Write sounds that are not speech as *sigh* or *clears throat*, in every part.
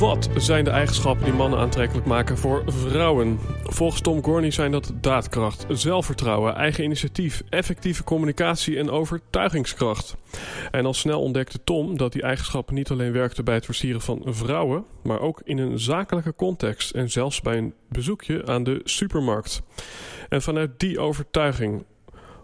Wat zijn de eigenschappen die mannen aantrekkelijk maken voor vrouwen? Volgens Tom Gorney zijn dat daadkracht, zelfvertrouwen, eigen initiatief, effectieve communicatie en overtuigingskracht. En al snel ontdekte Tom dat die eigenschappen niet alleen werkten bij het versieren van vrouwen, maar ook in een zakelijke context en zelfs bij een bezoekje aan de supermarkt. En vanuit die overtuiging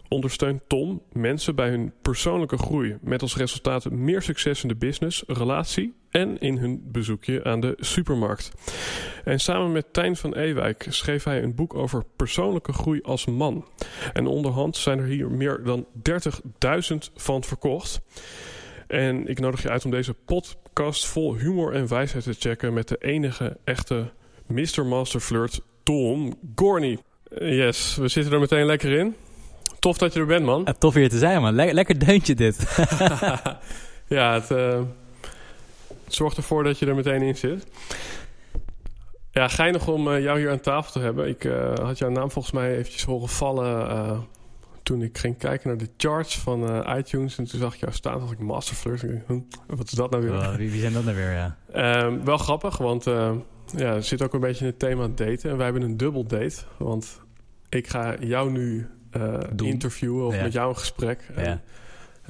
ondersteunt Tom mensen bij hun persoonlijke groei met als resultaat meer succes in de business, relatie en in hun bezoekje aan de supermarkt. En samen met Tijn van Ewijk schreef hij een boek over persoonlijke groei als man. En onderhand zijn er hier meer dan 30.000 van verkocht. En ik nodig je uit om deze podcast vol humor en wijsheid te checken met de enige echte Mr. Master Flirt, Tom Gorney. Yes, we zitten er meteen lekker in. Tof dat je er bent, man. Ja, tof hier te zijn, man. lekker deuntje dit. *laughs* ja, het, uh, het, zorgt ervoor dat je er meteen in zit. Ja, geinig om uh, jou hier aan tafel te hebben. Ik uh, had jouw naam volgens mij eventjes horen vallen toen ik ging kijken naar de charts van iTunes. En toen zag ik jou staan als ik Masterflirt. Wat is dat nou weer? wie, wie, zijn dat nou weer, ja? Ehm, wel grappig, want ja, er zit ook een beetje in het thema daten. En wij hebben een dubbel date. Want ik ga jou nu uh, interviewen of met jou een gesprek. Ja.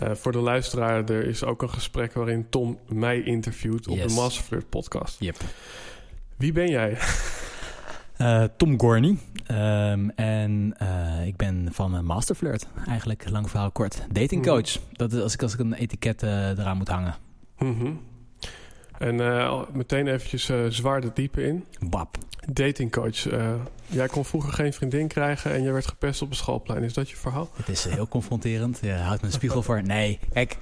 Uh, voor de luisteraar, er is ook een gesprek waarin Tom mij interviewt op de Masterflirt podcast. Yep. Wie ben jij? Uh, Tom Gorney. Um, en ik ben van Masterflirt. Eigenlijk, lang verhaal kort. Datingcoach. Mm Dat is als ik, als ik een etiket eraan moet hangen. Mm -hmm. En uh, meteen eventjes uh, zwaar de diepe in. Bab. Datingcoach. Uh, jij kon vroeger geen vriendin krijgen en je werd gepest op een schoolplein. Is dat je verhaal? Het is heel confronterend. Je houdt me een spiegel voor. Nee, kijk.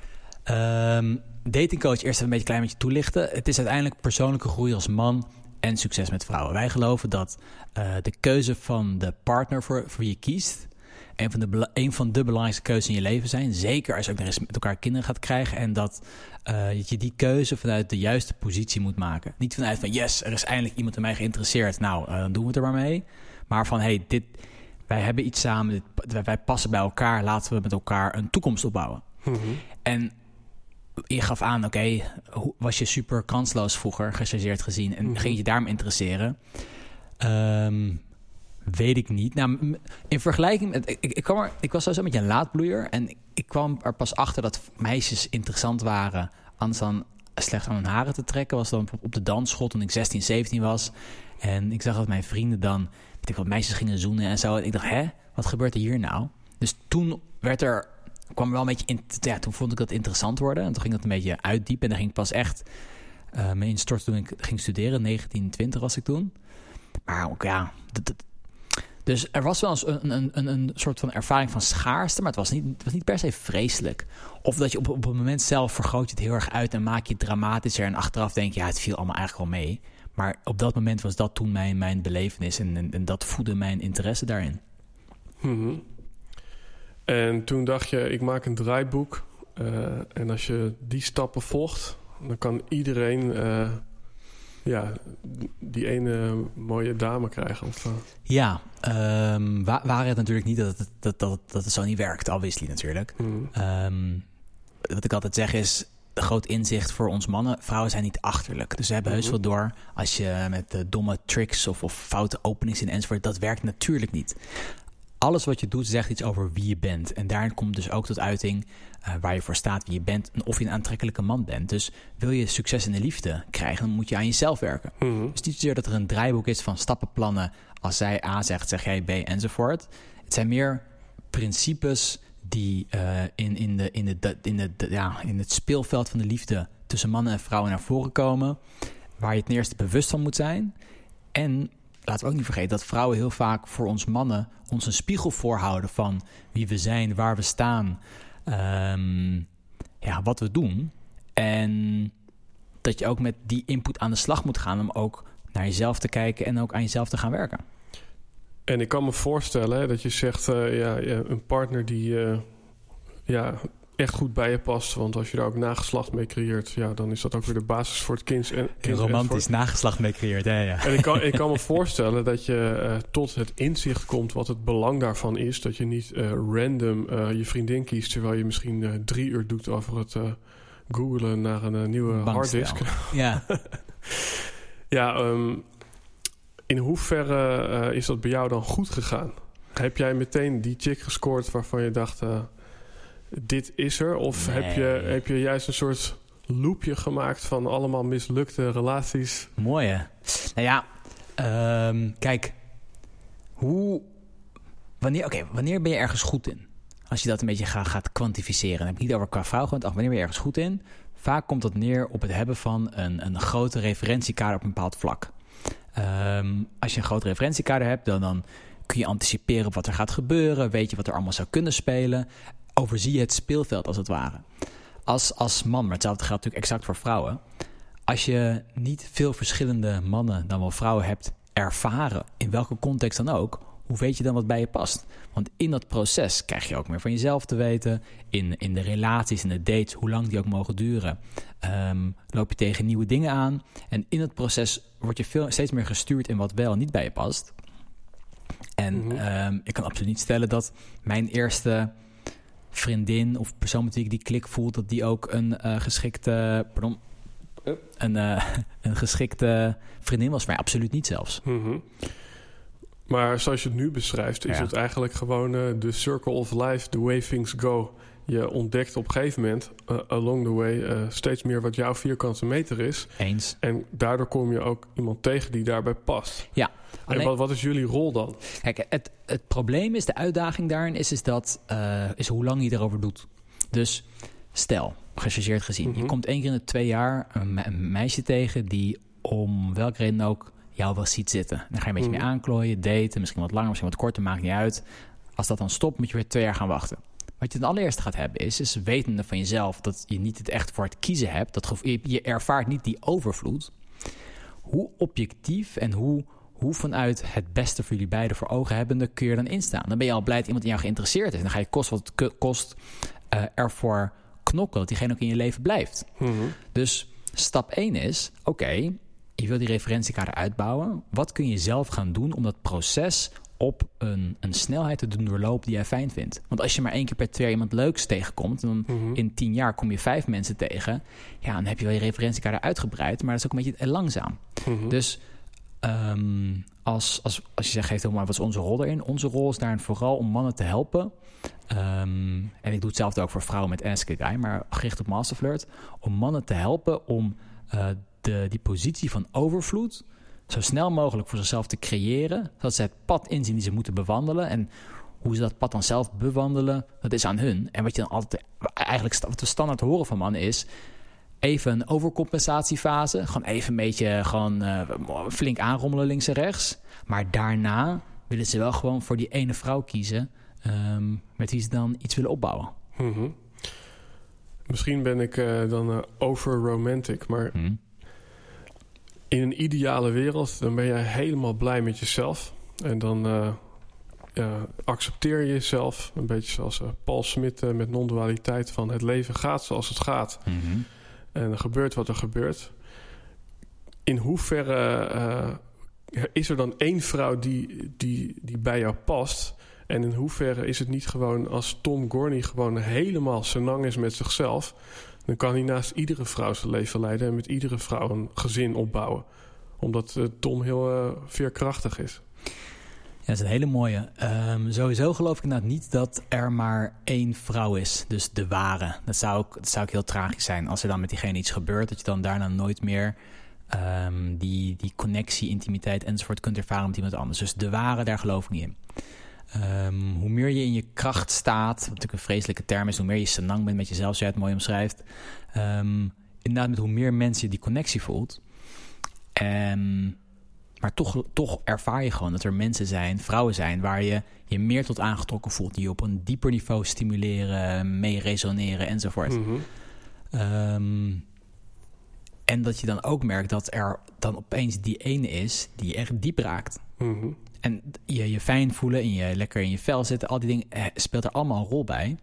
Um, datingcoach, eerst even een beetje klein beetje toelichten. Het is uiteindelijk persoonlijke groei als man en succes met vrouwen. Wij geloven dat de keuze van de partner voor, voor je kiest een van, de, een van de belangrijkste keuzes in je leven zijn. Zeker als je ook nog eens met elkaar kinderen gaat krijgen. En dat uh, je die keuze vanuit de juiste positie moet maken. Niet vanuit van yes, er is eindelijk iemand in mij geïnteresseerd. Nou, uh, dan doen we het er maar mee. Maar van hey, dit, wij hebben iets samen. Dit, wij passen bij elkaar. Laten we met elkaar een toekomst opbouwen. Mm -hmm. En je gaf aan, oké, okay, was je super kansloos vroeger, gechargeerd gezien, en mm -hmm. ging je daarom interesseren? Um, Weet ik niet. Nou, in vergelijking met. Ik, ik, kwam er, ik was sowieso met een laadbloeier. En ik kwam er pas achter dat meisjes interessant waren. Anders dan slechts aan hun haren te trekken. Was dan op de dansschool toen ik 16, 17 was. En ik zag dat mijn vrienden dan. Weet ik wat, meisjes gingen zoenen en zo. En ik dacht, hè, wat gebeurt er hier nou? Dus toen werd er. kwam er wel een beetje in. Ja, toen vond ik dat interessant worden. En toen ging dat een beetje uitdiepen. En dan ging ik pas echt. Uh, me instorten toen ik ging studeren. 1920 was ik toen. Maar ook ja. Dat, dus er was wel een, een, een, een soort van ervaring van schaarste, maar het was niet, het was niet per se vreselijk. Of dat je op, op het moment zelf vergroot je het heel erg uit en maak je het dramatischer. En achteraf denk je, ja, het viel allemaal eigenlijk wel mee. Maar op dat moment was dat toen mijn, mijn belevenis en, en, en dat voedde mijn interesse daarin. Mm En toen dacht je, ik maak een draaiboek. Uh, en als je die stappen volgt, dan kan iedereen uh, ja, die ene mooie dame krijgen. Of, uh... Ja, um, wa waren het natuurlijk niet dat het, dat, dat, dat het zo niet werkt, obviously natuurlijk. Mm. Um, wat ik altijd zeg is, groot inzicht voor ons mannen. Vrouwen zijn niet achterlijk. Dus we hebben heus wel door als je met uh, domme tricks of, of foute openings in enzovoort, dat werkt natuurlijk niet. alles wat je doet zegt iets over wie je bent. En daarin komt dus ook tot uiting uh, waar je voor staat, wie je bent en of je een aantrekkelijke man bent. Dus wil je succes in de liefde krijgen, dan moet je aan jezelf werken. Mhm. Dus niet zozeer dat er een draaiboek is van stappenplannen. Als zij A zegt, zeg jij B enzovoort. Het zijn meer principes die uh, in, in, de, in, de, in, de, ja, in het speelveld van de liefde tussen mannen en vrouwen naar voren komen. Waar je ten eerste bewust van moet zijn. En laten we ook niet vergeten dat vrouwen heel vaak voor ons mannen ons een spiegel voorhouden van wie we zijn, waar we staan, um, ja, wat we doen. En dat je ook met die input aan de slag moet gaan om ook naar jezelf te kijken en ook aan jezelf te gaan werken. En ik kan me voorstellen dat je zegt, uh, ja, een partner die uh, ja, echt goed bij je past. Want als je daar ook nageslacht mee creëert, ja, dan is dat ook weer de basis voor het kind. En, kind romantisch nageslacht mee creëert, ja, ja. En ik kan, ik kan me voorstellen dat je uh, tot het inzicht komt wat het belang daarvan is. Dat je niet uh, random uh, je vriendin kiest, terwijl je misschien drie uur doet over het googlen naar een nieuwe harddisk. *laughs* Ja. ja, um, in hoeverre is dat bij jou dan goed gegaan? Heb jij meteen die chick gescoord waarvan je dacht dit is er? Of Nee. heb, je, heb je juist een soort loopje gemaakt van allemaal mislukte relaties? Mooi hè? Nou ja, ehm, kijk, hoe, wanneer, oké, wanneer ben je ergens goed in? Als je dat een beetje gaat, gaat kwantificeren. Dan heb ik niet over qua vrouw, gewoon, ach, wanneer ben je ergens goed in? Vaak komt dat neer op het hebben van een, een grote referentiekader op een bepaald vlak. Ehm, als je een groot referentiekader hebt, dan, dan kun je anticiperen op wat er gaat gebeuren. Weet je wat er allemaal zou kunnen spelen. Overzie je het speelveld als het ware. Als, als man, maar hetzelfde geldt natuurlijk exact voor vrouwen. Als je niet veel verschillende mannen dan wel vrouwen hebt ervaren, in welke context dan ook, hoe weet je dan wat bij je past? Want in dat proces krijg je ook meer van jezelf te weten. In, in de relaties en de dates, hoe lang die ook mogen duren, ehm, loop je tegen nieuwe dingen aan. En in het proces word je veel, steeds meer gestuurd in wat wel en niet bij je past. En Mhm. ehm, ik kan absoluut niet stellen dat mijn eerste vriendin of persoon met wie ik die klik voel, dat die ook een eh, geschikte, pardon, een, eh, *laughs* een geschikte vriendin was. Maar absoluut niet zelfs. Mhm. Maar zoals je het nu beschrijft, is Ja. het eigenlijk gewoon eh, de circle of life, the way things go. Je ontdekt op een gegeven moment, eh, along the way, eh, steeds meer wat jouw vierkante meter is. Eens. En daardoor kom je ook iemand tegen die daarbij past. Ja, En wat, wat is jullie rol dan? Kijk, het, het probleem is, de uitdaging daarin is, is, dat, eh, is hoe lang je erover doet. Dus stel, gechargeerd gezien, Mhm. je komt één keer in de twee jaar een, me- een meisje tegen die om welke reden ook jou wel ziet zitten. Dan ga je een beetje Mhm. mee aanklooien, daten, misschien wat langer, misschien wat korter, maakt niet uit. Als dat dan stopt, moet je weer twee jaar gaan wachten. Wat je het allereerste gaat hebben is, is wetende van jezelf dat je niet het echt voor het kiezen hebt. Dat je, ervaart niet die overvloed. Hoe objectief en hoe, hoe vanuit het beste voor jullie beiden voor ogen hebbende kun je er dan instaan. Dan ben je al blij dat iemand in jou geïnteresseerd is. En dan ga je kost wat het kost eh, ervoor knokken dat diegene ook in je leven blijft. Mhm. Dus stap 1 is, oké, je wil die referentiekader uitbouwen. Wat kun je zelf gaan doen om dat proces op een, een snelheid te doen doorlopen die jij fijn vindt? Want als je maar één keer per twee iemand leuks tegenkomt... en dan Mhm. in tien jaar kom je vijf mensen tegen... ja, dan heb je wel je referentiekader uitgebreid... maar dat is ook een beetje langzaam. Mhm. Dus ehm, als, als, als je zegt, geeft maar wat is onze rol erin? Onze rol is daarin vooral om mannen te helpen. Ehm, en ik doe hetzelfde ook voor vrouwen met Ask a Guy, maar gericht op Masterflirt. Om mannen te helpen om eh, de, die positie van overvloed zo snel mogelijk voor zichzelf te creëren. Zodat ze het pad inzien die ze moeten bewandelen. En hoe ze dat pad dan zelf bewandelen, dat is aan hun. En wat je dan altijd, eigenlijk wat we standaard horen van mannen is even een overcompensatiefase. Gewoon even een beetje gewoon, eh, flink aanrommelen links en rechts. Maar daarna willen ze wel gewoon voor die ene vrouw kiezen... ehm, met wie ze dan iets willen opbouwen. Mhm. Misschien ben ik eh, dan eh, over romantic, maar Hm. In een ideale wereld, dan ben jij helemaal blij met jezelf. En dan eh, accepteer je jezelf. Een beetje zoals eh, Paul Smit eh, met non-dualiteit van het leven gaat zoals het gaat. Mhm. En er gebeurt wat er gebeurt. In hoeverre is er dan één vrouw die, die, die bij jou past? En in hoeverre is het niet gewoon als Tom Gorney gewoon helemaal senang is met zichzelf... dan kan hij naast iedere vrouw zijn leven leiden... en met iedere vrouw een gezin opbouwen. Omdat eh, Tom heel eh, veerkrachtig is. dat is een hele mooie. Ehm, sowieso geloof ik inderdaad niet dat er maar één vrouw is. Dus de ware. Dat zou, ook, dat zou ook heel tragisch zijn als er dan met diegene iets gebeurt. Dat je dan daarna nooit meer ehm, die, die connectie, intimiteit enzovoort kunt ervaren met iemand anders. Dus de ware, daar geloof ik niet in. Ehm, hoe meer je in je kracht staat, wat natuurlijk een vreselijke term is, hoe meer je senang bent met jezelf, zoals jij het mooi omschrijft. inderdaad, met hoe meer mensen je die connectie voelt. En maar toch, toch ervaar je gewoon dat er mensen zijn, vrouwen zijn, waar je je meer tot aangetrokken voelt. Die je op een dieper niveau stimuleren, mee resoneren enzovoort. Mhm. Ehm, en dat je dan ook merkt dat er dan opeens die ene is die je echt diep raakt. Mhm. En je je fijn voelen en je lekker in je vel zitten, al die dingen eh, speelt er allemaal een rol bij.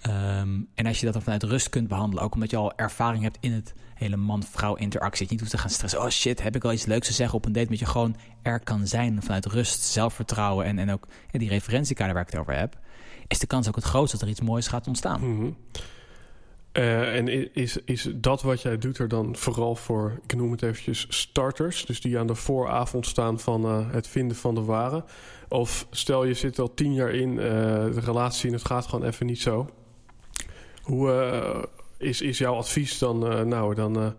Ehm, en als je dat dan vanuit rust kunt behandelen, ook omdat je al ervaring hebt in het hele man-vrouw interactie. niet hoeft te gaan stressen. Oh shit, heb ik al iets leuks te zeggen op een date met je gewoon er kan zijn vanuit rust, zelfvertrouwen en, en ook die referentiekader waar ik het over heb. Is de kans ook het grootst dat er iets moois gaat ontstaan. Mhm. Eh, en is, is dat wat jij doet er dan vooral voor, ik noem het eventjes, starters? Dus die aan de vooravond staan van uh, het vinden van de ware? Of stel je zit al tien jaar in uh, de relatie en het gaat gewoon even niet zo. Hoe, is, is jouw advies dan, nou, dan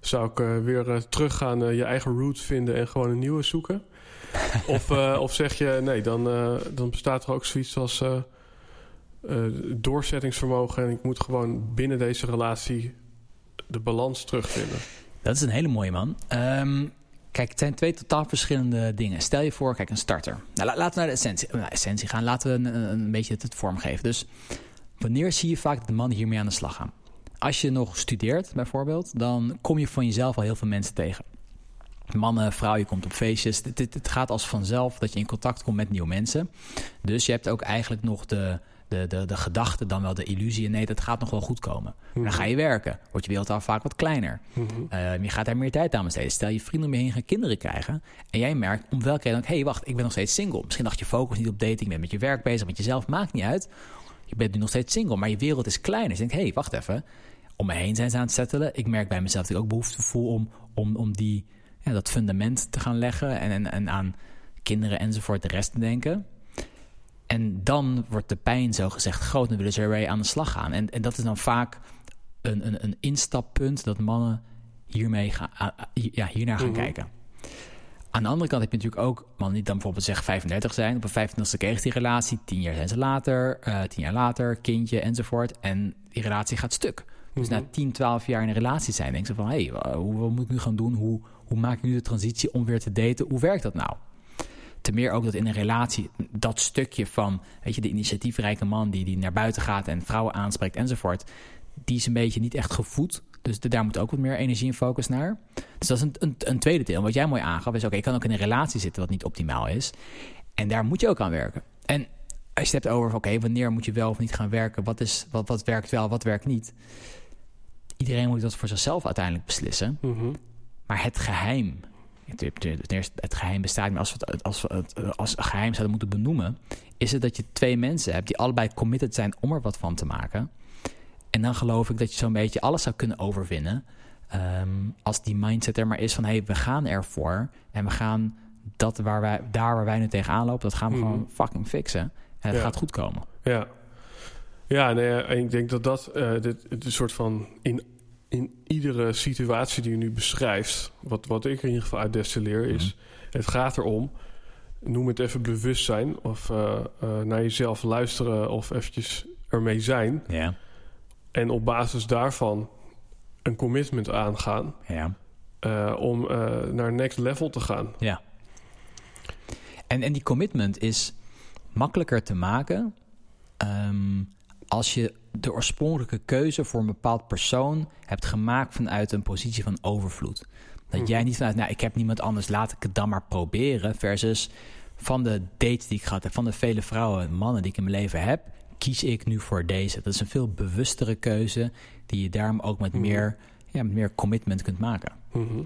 zou ik weer teruggaan, je eigen route vinden en gewoon een nieuwe zoeken? *laughs* of, of zeg je, nee, dan, dan bestaat er ook zoiets als doorzettingsvermogen en ik moet gewoon binnen deze relatie de balans terugvinden? Dat is een hele mooie man. Um, kijk, het zijn twee totaal verschillende dingen. Stel je voor, kijk, een starter. Nou, laten we naar de essentie, naar essentie gaan. Laten we een, een beetje het, het vormgeven. Dus wanneer zie je vaak dat de mannen hiermee aan de slag gaan? als je nog studeert bijvoorbeeld, dan kom je van jezelf al heel veel mensen tegen. Mannen, vrouwen, je komt op feestjes. Het, het, gaat als vanzelf dat je in contact komt met nieuwe mensen. Dus je hebt ook eigenlijk nog de, de, de, de gedachte, dan wel de illusie. Nee, dat gaat nog wel goed komen. Dan mhm. ga je werken. Wordt je wereld al vaak wat kleiner. Mm je gaat daar meer tijd aan besteden. Stel je vrienden om je heen gaan kinderen krijgen. En jij merkt om welke reden... Hé, hey, wacht, ik ben nog steeds single. Misschien dacht je focus niet op dating. Je bent met je werk bezig, met jezelf. Maakt niet uit. Je bent nu nog steeds single. Maar je wereld is kleiner. Dus je denkt, hé, hey, wacht even om me heen zijn ze aan het settelen. Ik merk bij mezelf dat ik ook behoefte voel om, om, om die, ja, dat fundament te gaan leggen en, en, en aan kinderen enzovoort de rest te denken. En dan wordt de pijn zo gezegd groot en willen ze er aan de slag gaan. En, en dat is dan vaak een, een, een instappunt dat mannen hiermee gaan, ja, hiernaar gaan mhm. kijken. Aan de andere kant heb je natuurlijk ook mannen die dan bijvoorbeeld zeg 35 zijn. Op een 25ste kreeg die relatie. Tien jaar zijn ze later, uh, tien jaar later, kindje enzovoort. En die relatie gaat stuk. Dus na 10, mhm. 12 jaar in een relatie zijn, denk ze van... hé, hey, hoe, wat moet ik nu gaan doen? Hoe, hoe maak ik nu de transitie om weer te daten? Hoe werkt dat nou? Ten meer ook dat in een relatie dat stukje van... weet je, de initiatiefrijke man die, die naar buiten gaat... en vrouwen aanspreekt enzovoort... die is een beetje niet echt gevoed. Dus daar moet ook wat meer energie en focus naar. Dus dat is een, een, een tweede deel. Wat jij mooi aangaf is... oké, ik kan ook in een relatie zitten wat niet optimaal is. En daar moet je ook aan werken. En als je het hebt over, oké, wanneer moet je wel of niet gaan werken? Wat, is, wat, wat werkt wel, wat werkt niet? iedereen moet dat voor zichzelf uiteindelijk beslissen. Mhm. Maar het geheim, het, het geheim bestaat niet, als we het als, we het als geheim zouden moeten benoemen, is het dat je twee mensen hebt die allebei committed zijn om er wat van te maken. En dan geloof ik dat je zo'n beetje alles zou kunnen overwinnen. Ehm, als die mindset er maar is van hé, hey, we gaan ervoor en we gaan dat waar wij, daar waar wij nu tegenaan lopen, dat gaan we mhm. gewoon fucking fixen. En het gaat goed komen. Ja. Ja, nee, en ik denk dat dat uh, dit, een soort van in, in iedere situatie die je nu beschrijft, wat, wat ik in ieder geval uit destilleer, is: mhm. het gaat erom, noem het even bewustzijn of uh, uh, naar jezelf luisteren of eventjes ermee zijn. Ja. En op basis daarvan een commitment aangaan ja. om naar next level te gaan. Ja. En, en die commitment is makkelijker te maken. Um, als je de oorspronkelijke keuze voor een bepaald persoon hebt gemaakt vanuit een positie van overvloed. Dat mhm. jij niet vanuit, nou, ik heb niemand anders, laat ik het dan maar proberen. Versus van de dates die ik gehad heb, van de vele vrouwen en mannen die ik in mijn leven heb, kies ik nu voor deze. Dat is een veel bewustere keuze die je daarom ook met, mhm. meer, ja, met meer commitment kunt maken. Mhm.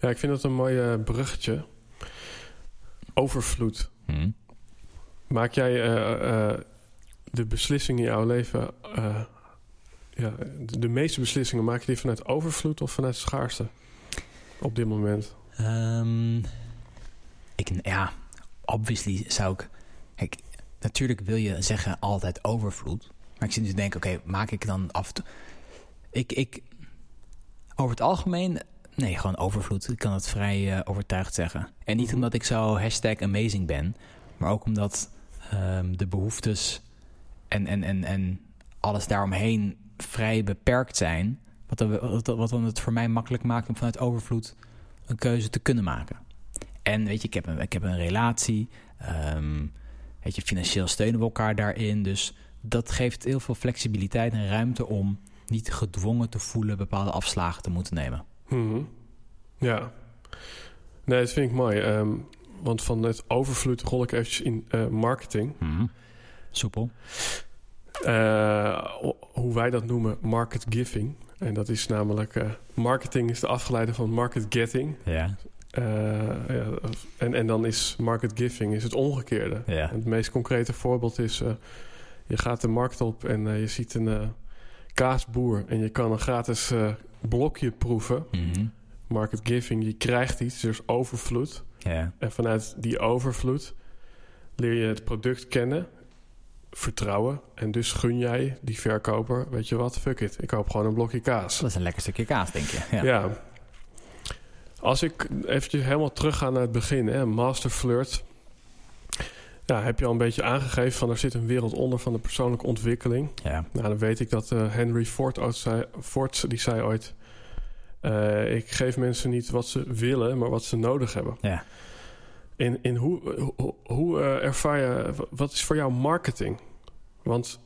Ja, ik vind dat een mooi uh, bruggetje. Overvloed. Maak jij uh, uh, de beslissingen in jouw leven... Uh, ja, de, meeste beslissingen maak je die vanuit overvloed of vanuit schaarste op dit moment? Um, ik, ja, obviously zou ik... Kijk, natuurlijk wil je zeggen altijd overvloed. Maar ik zit nu te denken, oké, maak ik dan af en toe... Ik, ik, over het algemeen, nee, gewoon overvloed. Ik kan het vrij uh, overtuigd zeggen. En niet Mhm. omdat ik zo hashtag amazing ben, maar ook omdat um, de behoeftes en, en, en, en alles daaromheen vrij beperkt zijn. Wat, wat, wat dan het voor mij makkelijk maakt om vanuit overvloed een keuze te kunnen maken. En weet je, ik heb een, ik heb een relatie. Um, weet je, financieel steunen we elkaar daarin. Dus dat geeft heel veel flexibiliteit en ruimte om niet gedwongen te voelen bepaalde afslagen te moeten nemen. Hmm. Ja. Nee, dat vind ik mooi. Um, want van het overvloed rol ik eventjes in uh, marketing. Hmm. Soepel. Uh, hoe wij dat noemen, market giving. En dat is namelijk... Uh, marketing is de afgeleide van market getting. Ja. Uh, ja, en, en dan is market giving is het omgekeerde. Ja. Het meest concrete voorbeeld is... uh, je gaat de markt op en uh, je ziet een kaasboer... en je kan een gratis blokje proeven. Mm -hmm. Market giving, je krijgt iets, dus overvloed. Ja. En vanuit die overvloed leer je het product kennen... vertrouwen. En dus gun jij die verkoper... weet je wat, fuck it, ik koop gewoon een blokje kaas. Dat is een lekker stukje kaas, denk je. Ja. ja. Als ik eventjes helemaal terug ga naar het begin, hè, Master Flirt. Ja, heb je al een beetje aangegeven van er zit een wereld onder van de persoonlijke ontwikkeling. Ja. Nou, dan weet ik dat uh, Henry Ford, ooit zei, Ford die zei ooit... Uh, ik geef mensen niet wat ze willen, maar wat ze nodig hebben. Ja. In, in hoe, hoe, hoe uh, ervaar je... Wat is voor jou marketing? Want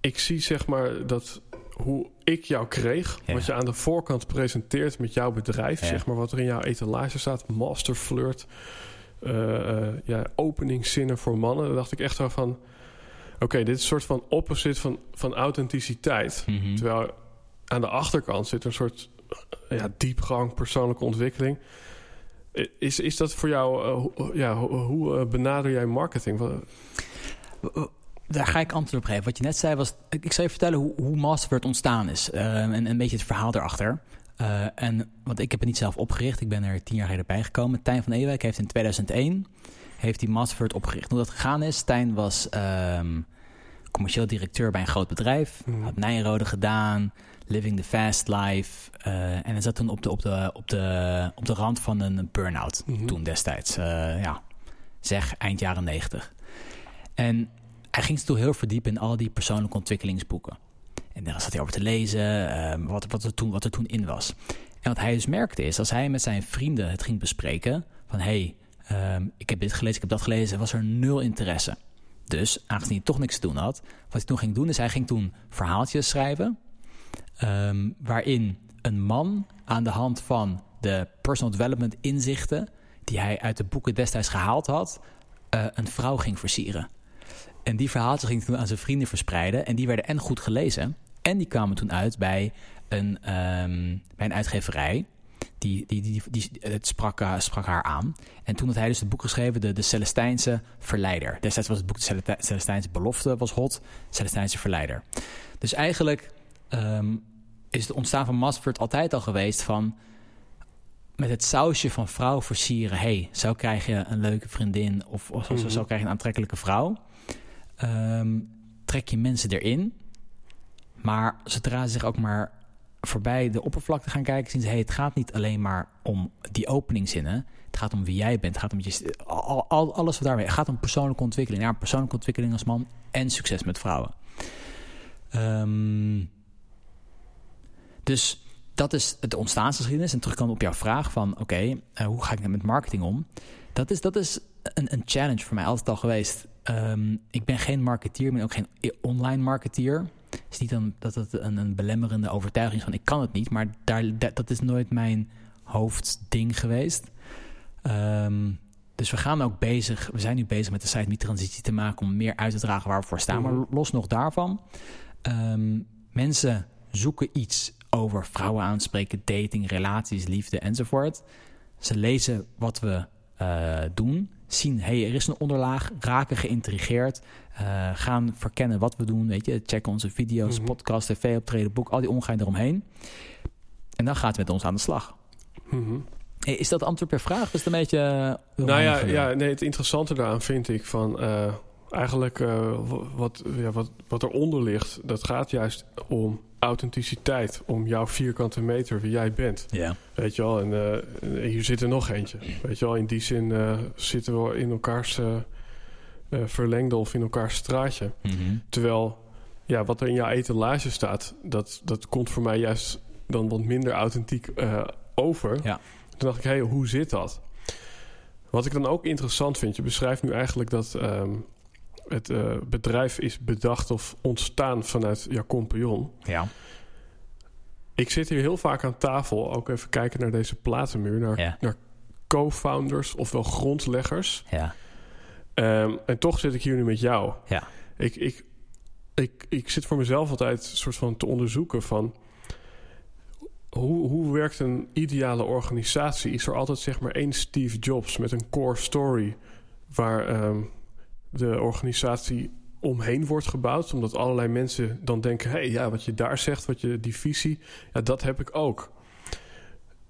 ik zie zeg maar dat hoe ik jou kreeg. Ja. Wat je aan de voorkant presenteert met jouw bedrijf. Ja. Zeg maar wat er in jouw etalage staat. Master flirt. Uh, uh, ja, openingszinnen voor mannen. Dan dacht ik echt zo van... Oké, okay, dit is een soort van opposite van, van authenticiteit. Mm -hmm. Terwijl aan de achterkant zit een soort ja, diepgang, persoonlijke ontwikkeling. Is, is dat voor jou... Uh, ja, hoe benader jij marketing? daar ga ik antwoord op geven. Wat je net zei was... Ik zal je vertellen hoe, hoe Masterword ontstaan is. En een beetje het verhaal erachter. Uh, en, want ik heb het niet zelf opgericht. Ik ben er tien jaar geleden bijgekomen. Tijn van Ewijk heeft in 2001... heeft die Masterword opgericht. Hoe dat gegaan is... Tijn was um, commercieel directeur bij een groot bedrijf. Mhm. Mm. Had Nijrode gedaan. Living the fast life. Uh, en hij zat toen op de, op de, op de, op de rand van een burn-out. Mhm. Toen destijds. Uh, ja, zeg eind jaren negentig. En hij ging toen heel verdiepen in al die persoonlijke ontwikkelingsboeken. En daar zat hij over te lezen, uh, wat, wat, er toen, wat er toen in was. En wat hij dus merkte is, als hij met zijn vrienden het ging bespreken... van hé, hey, um, ik heb dit gelezen, ik heb dat gelezen... was er nul interesse. Dus, aangezien hij toch niks te doen had... wat hij toen ging doen, is hij ging toen verhaaltjes schrijven... Um, waarin een man aan de hand van de personal development inzichten... die hij uit de boeken destijds gehaald had... Uh, een vrouw ging versieren. En die verhaaltjes ging toen aan zijn vrienden verspreiden. En die werden en goed gelezen. En die kwamen toen uit bij een, um, bij een uitgeverij. Die, die, die, die, het sprak, uh, sprak, haar aan. En toen had hij dus het boek geschreven, de, de Celestijnse Verleider. Destijds was het boek de Celestijnse Belofte, was hot. Celestijnse Verleider. Dus eigenlijk um, is het ontstaan van Masford altijd al geweest van... met het sausje van vrouw versieren. hey, zo krijg je een leuke vriendin of, of mm -hmm. zo krijg je een aantrekkelijke vrouw. Um, trek je mensen erin. Maar zodra ze zich ook maar voorbij de oppervlakte gaan kijken... zien ze, hey, het gaat niet alleen maar om die openingszinnen. Het gaat om wie jij bent. Het gaat om je, al, al, alles wat daarmee... Het gaat om persoonlijke ontwikkeling. Ja, persoonlijke ontwikkeling als man en succes met vrouwen. Um, dus dat is de ontstaansgeschiedenis. En terugkomen op jouw vraag van... oké, okay, uh, hoe ga ik met marketing om? Dat is, dat is een, een challenge voor mij altijd al geweest... Um, ik ben geen marketeer, ik ben ook geen online marketeer. Het is niet dan dat het een, een belemmerende overtuiging is van ik kan het niet, maar daar, dat, dat is nooit mijn hoofdding geweest. Um, dus we gaan ook bezig, we zijn nu bezig met de site transitie te maken om meer uit te dragen waar we voor staan. Maar los nog daarvan, um, mensen zoeken iets over vrouwen aanspreken, dating, relaties, liefde enzovoort. Ze lezen wat we uh, doen zien, hey, er is een onderlaag, raken geïntrigeerd, uh, gaan verkennen wat we doen, weet je, checken onze video's, Mhm. mm -hmm. podcast, tv-optreden, boek, al die ongein eromheen. En dan gaat het met ons aan de slag. Mm -hmm. Is dat antwoord per vraag? Is het een beetje... uh, nou ja, ja nee, het interessante daaraan vind ik van... eigenlijk eh, wat, ja, wat, wat eronder ligt... dat gaat juist om authenticiteit. Om jouw vierkante meter, wie jij bent. Ja. Weet je wel, en eh, hier zit er nog eentje. Weet je wel, in die zin eh, zitten we in elkaars verlengde of in elkaars straatje. Mhm. Terwijl, ja, wat er in jouw etalage staat, dat, dat komt voor mij juist dan wat minder authentiek over. Ja. Toen dacht ik, hé, hey, hoe zit dat? Wat ik dan ook interessant vind, je beschrijft nu eigenlijk dat ehm, het eh, bedrijf is bedacht of ontstaan vanuit jouw compagnon. Ja. Ik zit hier heel vaak aan tafel, ook even kijken naar deze platenmuur, naar, Ja. naar co-founders ofwel grondleggers. Ja. Ehm, en toch zit ik hier nu met jou. Ja. Ik, ik, ik, ik zit voor mezelf altijd een soort van te onderzoeken van... Hoe, hoe werkt een ideale organisatie? Is er altijd zeg maar één Steve Jobs met een core story... waar ehm, de organisatie omheen wordt gebouwd? Omdat allerlei mensen dan denken... hé, hey, ja, wat je daar zegt, wat je, die visie... ja, dat heb ik ook.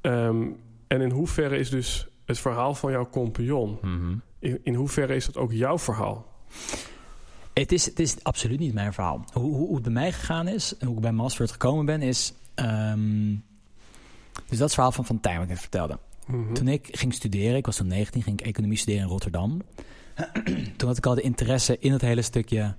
Ehm, en in hoeverre is dus het verhaal van jouw compagnon... Mhm. In, in hoeverre is dat ook jouw verhaal? Het is, het is absoluut niet mijn verhaal. Hoe, hoe, hoe het bij mij gegaan is en hoe ik bij Masterword gekomen ben, is. ehm, dus dat is het verhaal van Van Tijn, wat ik net vertelde. Mhm. Toen ik ging studeren, ik was toen 19, ging ik economie studeren in Rotterdam. *clears throat* toen had ik al de interesse in het hele stukje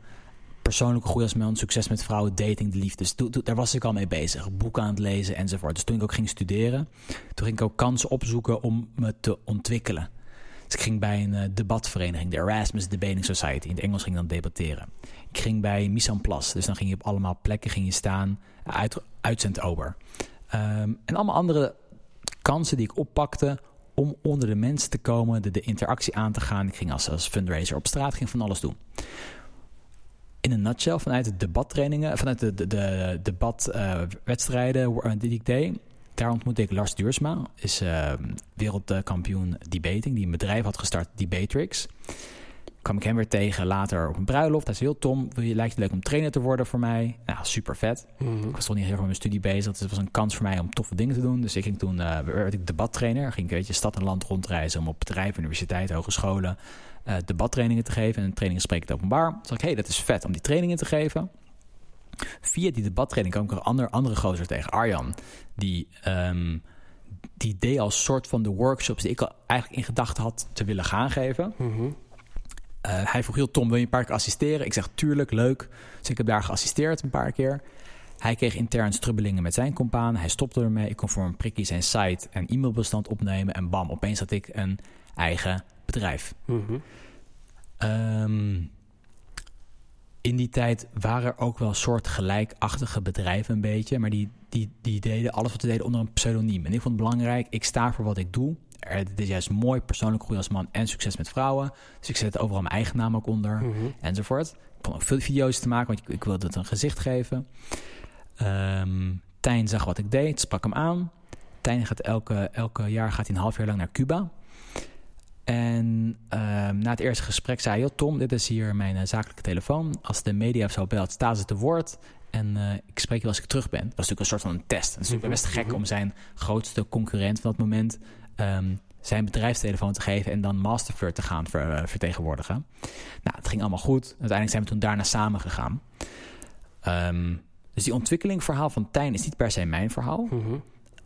persoonlijke groei als man, succes met vrouwen, dating, de liefde. Dus toen, daar was ik al mee bezig. Boeken aan het lezen enzovoort. Dus toen ik ook ging studeren, toen ging ik ook kansen opzoeken om me te ontwikkelen. Dus ik ging bij een eh, debatvereniging, de Erasmus Debating Society. In het Engels ging dan debatteren. Ik ging bij Mise en Place. Dus dan ging je op allemaal plekken ging je staan. Uit, uitzendober. Ehm, en allemaal andere kansen die ik oppakte om onder de mensen te komen, de, interactie aan te gaan. Ik ging als, als fundraiser op straat, ging van alles doen. In een nutshell, vanuit de debattrainingen, vanuit de, de, de debatwedstrijden eh, die ik deed, daar ontmoette ik Lars Duursma, is eh, wereldkampioen debating, die een bedrijf had gestart, Debatrix. Kwam ik hem weer tegen later op een bruiloft. Hij zei, heel Tom, je, lijkt het leuk om trainer te worden voor mij? Nou, super vet. Mhm. Ik was toch niet heel erg met mijn studie bezig. Dus het was een kans voor mij om toffe dingen te doen. Dus ik ging toen, eh, werd ik debattrainer. Ging ik een beetje stad en land rondreizen om op bedrijven, universiteiten, hogescholen eh, debattrainingen te geven. En trainingen spreken het openbaar. Toen dacht ik, hey, dat is vet om die trainingen te geven. Via die debattraining kwam ik een ander, andere gozer tegen, Arjan. Die, ehm, die deed als soort van de workshops die ik al eigenlijk in gedachten had te willen gaan geven. Mhm. Hij vroeg heel Tom, wil je een paar keer assisteren? Ik zeg, tuurlijk, leuk. Dus ik heb daar geassisteerd een paar keer. Hij kreeg intern strubbelingen met zijn compaan. Hij stopte ermee. Ik kon voor een prikkie zijn site en e-mailbestand opnemen. En bam, opeens had ik een eigen bedrijf. Mhm. Ehm, in die tijd waren er ook wel soort gelijkachtige bedrijven een beetje. Maar die, die, die deden alles wat ze deden onder een pseudoniem. En ik vond het belangrijk, ik sta voor wat ik doe. Het is juist mooi, persoonlijk groei als man en succes met vrouwen. Dus ik zet overal mijn eigen naam ook onder Mhm. enzovoort. Ik begon ook veel video's te maken, want ik, ik wilde het een gezicht geven. Ehm Tijn zag wat ik deed, sprak hem aan. Tijn gaat elke, elke jaar gaat hij een half jaar lang naar Cuba. En ehm, na het eerste gesprek zei hij... "Joh, Tom, dit is hier mijn eh, zakelijke telefoon. Als de media of zo belt, staan ze te woord. En eh, ik spreek je als ik terug ben. Dat was natuurlijk een soort van een test. Het is natuurlijk best gek om zijn grootste concurrent van dat moment... ehm, zijn bedrijfstelefoon te geven en dan Masterflirt te gaan ver- eh, vertegenwoordigen. Nou, het ging allemaal goed. Uiteindelijk zijn we toen daarna samen gegaan. Ehm, dus die ontwikkelingverhaal van Tijn is niet per se mijn verhaal. Mhm.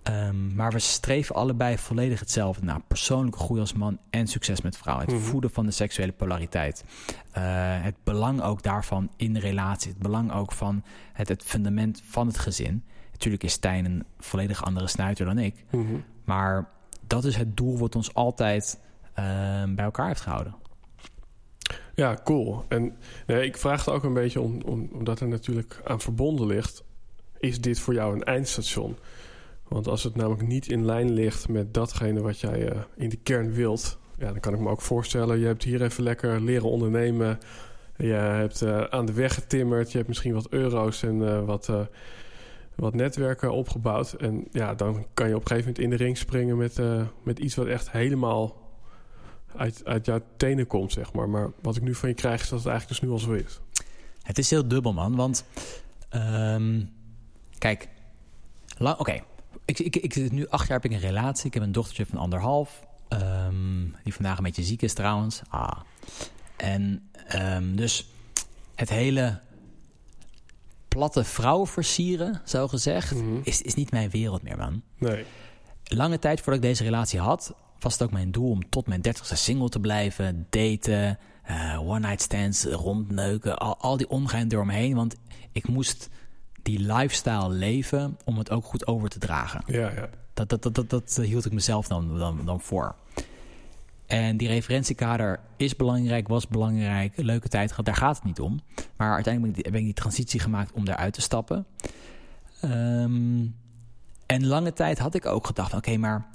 Ehm, maar we streven allebei volledig hetzelfde naar persoonlijke groei als man en succes met vrouw. Het Mhm. voeden van de seksuele polariteit. Eh, het belang ook daarvan in de relatie. Het belang ook van het, het fundament van het gezin. Natuurlijk is Stijn een volledig andere snuiter dan ik. Mhm. Maar dat is het doel wat ons altijd ehm, bij elkaar heeft gehouden. Ja, cool. En nee, ik vraag het ook een beetje om, om, omdat er natuurlijk aan verbonden ligt. Is dit voor jou een eindstation? Want als het namelijk niet in lijn ligt met datgene wat jij eh, in de kern wilt, ja, dan kan ik me ook voorstellen, je hebt hier even lekker leren ondernemen. Je hebt eh, aan de weg getimmerd, je hebt misschien wat euro's en eh, wat, wat netwerken opgebouwd. En ja, dan kan je op een gegeven moment in de ring springen met, eh, met iets wat echt helemaal uit, uit jouw tenen komt, zeg maar. Maar wat ik nu van je krijg, is dat het eigenlijk dus nu al zo is. Het is heel dubbel, man. Want, ehm, kijk, oké, ik, ik, ik zit nu acht jaar heb ik een relatie. Ik heb een dochtertje van anderhalf. ehm, die vandaag een beetje ziek is trouwens. Ah. En ehm, dus het hele platte vrouwen versieren, zo gezegd, Mhm. is, is niet mijn wereld meer, man. Nee. Lange tijd voordat ik deze relatie had, was het ook mijn doel om tot mijn dertigste single te blijven, daten, eh, one-night stands, rondneuken, al, al die ongein door me heen. Want ik moest die lifestyle leven om het ook goed over te dragen. Ja, ja. Dat, dat, dat, dat, dat hield ik mezelf dan, dan, dan voor. En die referentiekader is belangrijk, was belangrijk, leuke tijd gehad, daar gaat het niet om. Maar uiteindelijk ben ik die, ben ik die transitie gemaakt om daaruit te stappen. Ehm, en lange tijd had ik ook gedacht: oké, maar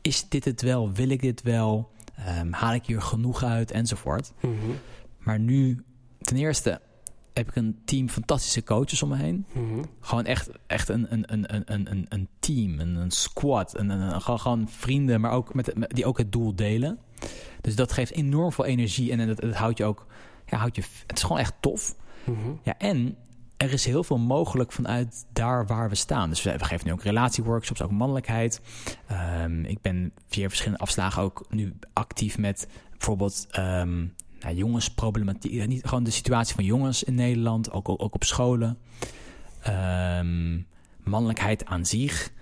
is dit het wel? Wil ik dit wel? Ehm, haal ik hier genoeg uit? Enzovoort. Mhm. Maar nu, ten eerste, heb ik een team fantastische coaches om me heen. Mhm. Gewoon echt, echt een, een, een, een, een, een team, een, een squad. Een, een, gewoon, gewoon vrienden, maar ook met, met- die ook het doel delen. Dus dat geeft enorm veel energie en het, het houdt je ook... Ja, houdt je, het is gewoon echt tof. Mhm. Ja, en er is heel veel mogelijk vanuit daar waar we staan. Dus we, we geven nu ook relatieworkshops, ook mannelijkheid. Ehm, ik ben via verschillende afslagen ook nu actief met bijvoorbeeld ehm, nou, jongensproblematiek. Ja, niet, gewoon de situatie van jongens in Nederland, ook, ook, op scholen. Ehm, mannelijkheid aan zich.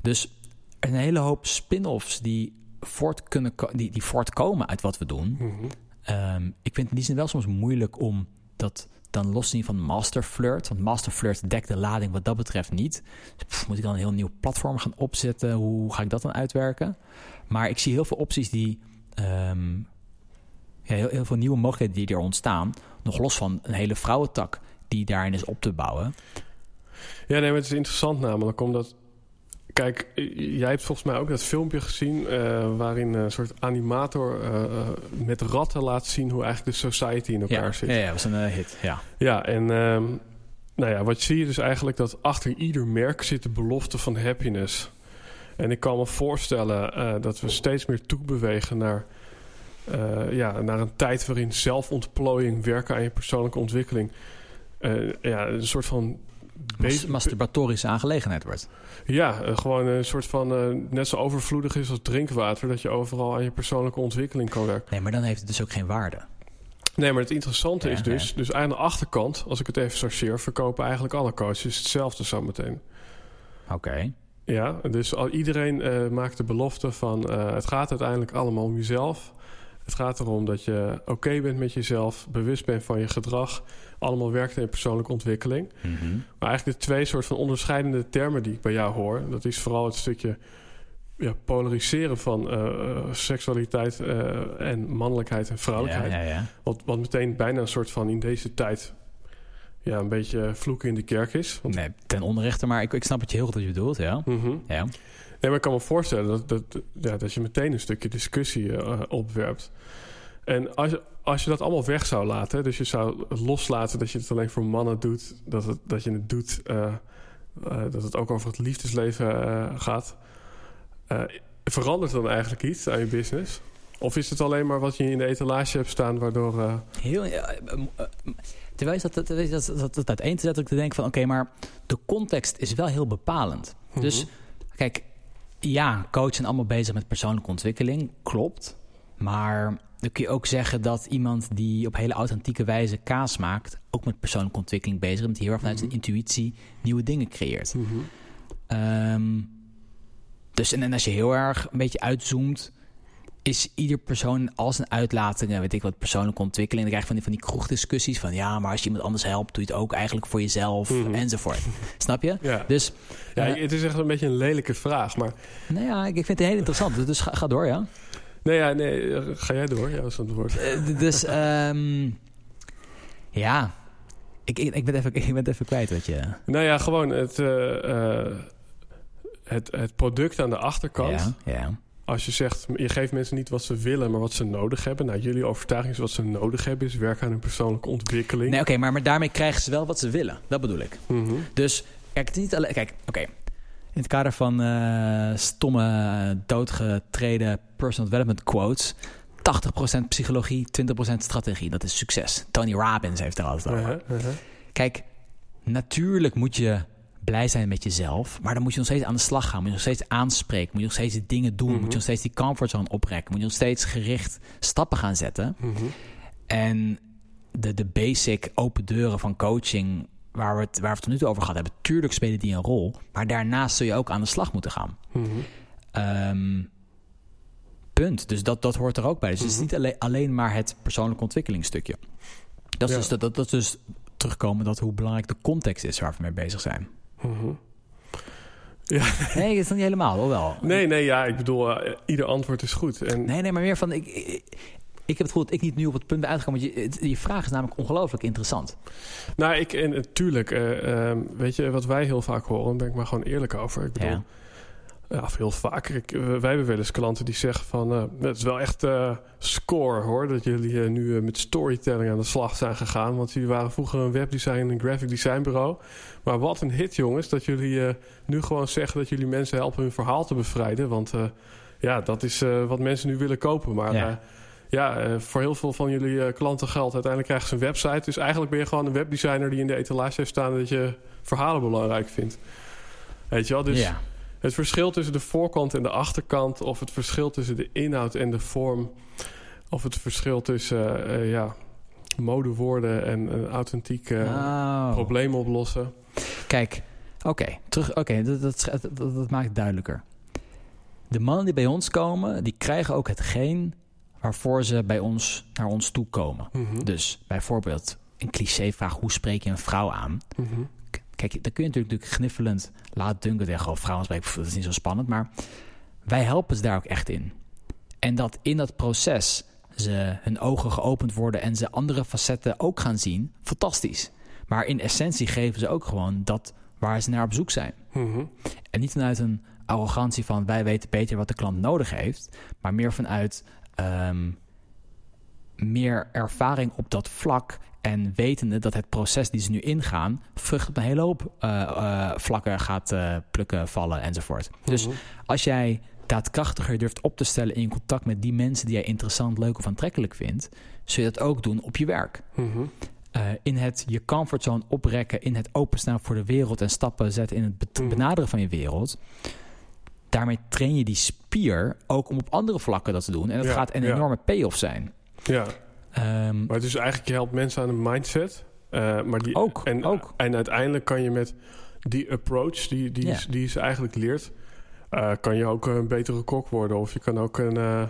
Dus een hele hoop spin-offs die, voort kunnen, die, die voortkomen uit wat we doen. Mhm. Ehm, ik vind het in die zin wel soms moeilijk om dat dan los te zien van Master Flirt. Want Master Flirt dekt de lading wat dat betreft niet. Dus, pff, moet ik dan een heel nieuw platform gaan opzetten? Hoe ga ik dat dan uitwerken? Maar ik zie heel veel opties die... ehm, ja, heel, heel veel nieuwe mogelijkheden die er ontstaan. Nog los van een hele vrouwentak die daarin is op te bouwen. Ja, nee, maar het is interessant namelijk omdat... Kijk, jij hebt volgens mij ook dat filmpje gezien... eh, waarin een soort animator eh, eh, met ratten laat zien... hoe eigenlijk de society in elkaar Ja, zit. ja, ja, dat was een hit. Ja. Ja, en ehm, nou ja, wat zie je dus eigenlijk dat achter ieder merk zit de belofte van happiness. En ik kan me voorstellen dat we steeds meer toebewegen naar, eh, ja, naar een tijd waarin zelfontplooiing, werken aan je persoonlijke ontwikkeling, eh, ja, een soort van. Mas- masturbatorische aangelegenheid wordt. ja, eh, gewoon een soort van net zo overvloedig is als drinkwater, dat je overal aan je persoonlijke ontwikkeling kan werken. Nee, maar dan heeft het dus ook geen waarde. Nee, maar het interessante Ja, is dus... dus aan de achterkant, als ik het even chargeer... verkopen eigenlijk alle coaches hetzelfde zometeen. Oké. Ja, dus al, iedereen maakt de belofte van... het gaat uiteindelijk allemaal om jezelf. Het gaat erom dat je oké bent met jezelf... bewust bent van je gedrag... allemaal werkt in persoonlijke ontwikkeling. Mhm. Maar eigenlijk de twee soort van onderscheidende termen die ik bij jou hoor... dat is vooral het stukje ja, polariseren van eh, eh, seksualiteit... eh, en mannelijkheid en vrouwelijkheid. Ja, ja, ja. Wat, wat meteen bijna een soort van in deze tijd ja, een beetje vloeken in de kerk is. Want, Nee, ten onrechte, maar ik, ik snap het je heel goed wat je bedoelt, ja. Mhm. Ja. Nee, maar ik kan me voorstellen dat, dat, ja, dat je meteen een stukje discussie eh, opwerpt. En als je, als je dat allemaal weg zou laten, dus je zou loslaten dat je het alleen voor mannen doet, dat, het, dat je het doet, eh, eh, dat het ook over het liefdesleven eh, gaat, verandert dan eigenlijk iets aan je business? Of is het alleen maar wat je in de etalage hebt staan, waardoor. Heel, terwijl je dat, dat, dat, dat, dat, uiteen te zetten, ook te denken van... oké, maar de context is wel heel bepalend. Dus mhm. kijk, ja, coaches zijn allemaal bezig met persoonlijke ontwikkeling. Klopt. Maar dan kun je ook zeggen dat iemand die op hele authentieke wijze kaas maakt... ook met persoonlijke ontwikkeling bezig is. Omdat hij heel erg vanuit zijn intuïtie nieuwe dingen creëert. Mhm. Ehm, dus en, en als je heel erg een beetje uitzoomt, is ieder persoon als een uitlating, weet ik wat, persoonlijke ontwikkeling. Dan krijg je van die, van die kroegdiscussies van ja, maar als je iemand anders helpt, doe je het ook eigenlijk voor jezelf Mhm. enzovoort. *laughs* Snap je? Ja. Dus Ja, eh, het is echt een beetje een lelijke vraag, maar... nou ja, ik, ik vind het heel interessant. Dus ga, ga door, ja. Nee, ja, nee, eh, ga jij door? Ja, dat is het woord. Eh, d- dus ehm, ja, ik, ik, ik, ben even, *laughs* ik ben het even kwijt wat je. Nou ja, gewoon het, eh, eh, het, het product aan de achterkant. Ja, ja. Als je zegt, je geeft mensen niet wat ze willen, maar wat ze nodig hebben. Nou, jullie overtuiging is wat ze nodig hebben, is werken aan hun persoonlijke ontwikkeling. Nee, oké, maar, maar daarmee krijgen ze wel wat ze willen. Dat bedoel ik. Mhm. Dus kijk, het is niet alleen. Kijk, oké. In het kader van eh, stomme, doodgetreden personal development quotes. 80% psychologie, 20% strategie. Dat is succes. Tony Robbins heeft er altijd over. Uh-huh, uh-huh. Kijk, natuurlijk moet je blij zijn met jezelf. Maar dan moet je nog steeds aan de slag gaan. Moet je nog steeds aanspreken. Moet je nog steeds dingen doen. Mhm. Moet je nog steeds die comfortzone oprekken. Moet je nog steeds gericht stappen gaan zetten. Mhm. En de, de basic open deuren van coaching, waar we, het, waar we het tot nu toe over gehad hebben, tuurlijk spelen die een rol. Maar daarnaast zul je ook aan de slag moeten gaan. Mhm. Ehm, punt. Dus dat, dat hoort er ook bij. Dus het is Mhm. niet alleen, alleen maar het persoonlijke ontwikkelingsstukje. Dat is, Ja. dus, dat, dat, dat is dus terugkomen dat hoe belangrijk de context is waar we mee bezig zijn. Mhm. *laughs* Nee, dat is nog niet helemaal, hoor wel. Nee, nee, ja, ik bedoel, eh, ieder antwoord is goed. En Nee, nee, maar meer van... Ik, ik, ik heb het gevoel dat ik niet nu op het punt ben uitgekomen. Want je, vraag is namelijk ongelooflijk interessant. Nou, ik, en natuurlijk, eh, ehm, weet je, wat wij heel vaak horen, daar ben ik maar gewoon eerlijk over. Ik bedoel, Ja. Ja. heel vaak. Ik, eh, wij hebben wel eens klanten die zeggen van, eh, het is wel echt eh, score hoor, dat jullie nu met storytelling aan de slag zijn gegaan. Want jullie waren vroeger een webdesign en een graphic design bureau. Maar wat een hit jongens, dat jullie nu gewoon zeggen dat jullie mensen helpen hun verhaal te bevrijden. Want ja, dat is wat mensen nu willen kopen. Maar Ja. ja, voor heel veel van jullie klanten geldt, uiteindelijk krijgen ze een website. Dus eigenlijk ben je gewoon een webdesigner die in de etalage heeft staan dat je verhalen belangrijk vindt. Weet je wel, dus... ja. Het verschil tussen de voorkant en de achterkant, of het verschil tussen de inhoud en de vorm, of het verschil tussen eh, eh, ja, modewoorden en een authentiek eh, Oh. probleem oplossen. Kijk, oké, terug. Oké, dat, dat, dat, dat, dat maakt het duidelijker. De mannen die bij ons komen, die krijgen ook hetgeen waarvoor ze bij ons naar ons toe komen. Mhm. Dus bijvoorbeeld een clichévraag: hoe spreek je een vrouw aan? K- Kijk, dan kun je natuurlijk sniffelend laat dunken tegen oh, vrouwen spreken. Dat is niet zo spannend. Maar wij helpen ze daar ook echt in. En dat in dat proces ze hun ogen geopend worden en ze andere facetten ook gaan zien, fantastisch. Maar in essentie geven ze ook gewoon dat waar ze naar op zoek zijn. Mhm. En niet vanuit een arrogantie van wij weten beter wat de klant nodig heeft, maar meer vanuit ehm, meer ervaring op dat vlak en wetende dat het proces die ze nu ingaan vrucht op een hele hoop eh, eh, vlakken gaat eh, plukken, vallen enzovoort. Dus Mhm. als jij daadkrachtiger durft op te stellen in contact met die mensen die jij interessant, leuk of aantrekkelijk vindt, zul je dat ook doen op je werk. Mhm. In het je comfortzone oprekken, in het openstaan voor de wereld en stappen zetten in het Mhm. benaderen van je wereld. Daarmee train je die spier ook om op andere vlakken dat te doen. En dat Ja, gaat een ja. enorme payoff zijn. Ja, Ehm, maar het is eigenlijk, je helpt mensen aan een mindset. eh, maar die, Ook, en, ook. en uiteindelijk kan je met die approach die, die, die ze eigenlijk leert, eh, kan je ook een betere kok worden. Of je kan ook een, eh,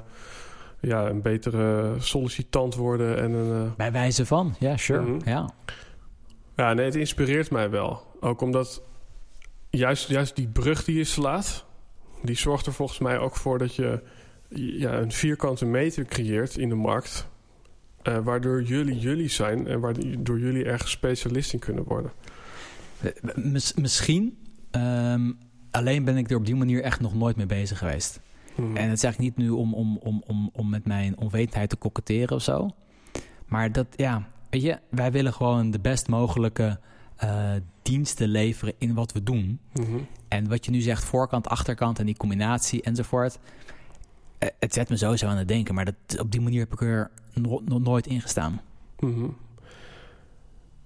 ja, een betere sollicitant worden. En een, bij wijze van, ja, sure. Ja. Ja, nee, het inspireert mij wel. Ook omdat juist, juist die brug die je slaat, die zorgt er volgens mij ook voor dat je ja, een vierkante meter creëert in de markt. Eh, waardoor jullie jullie zijn en waardoor jullie ergens specialist in kunnen worden. Mis- misschien. ehm, alleen ben ik er op die manier echt nog nooit mee bezig geweest. Mhm. En het is eigenlijk niet nu om, om, om, om, om met mijn onwetendheid te koketteren of zo. Maar dat, ja, weet je, wij willen gewoon de best mogelijke eh, diensten leveren in wat we doen. Mhm. En wat je nu zegt, voorkant, achterkant en die combinatie enzovoort. Eh, het zet me sowieso aan het denken, maar dat, op die manier heb ik er no- nog nooit in gestaan. Mhm.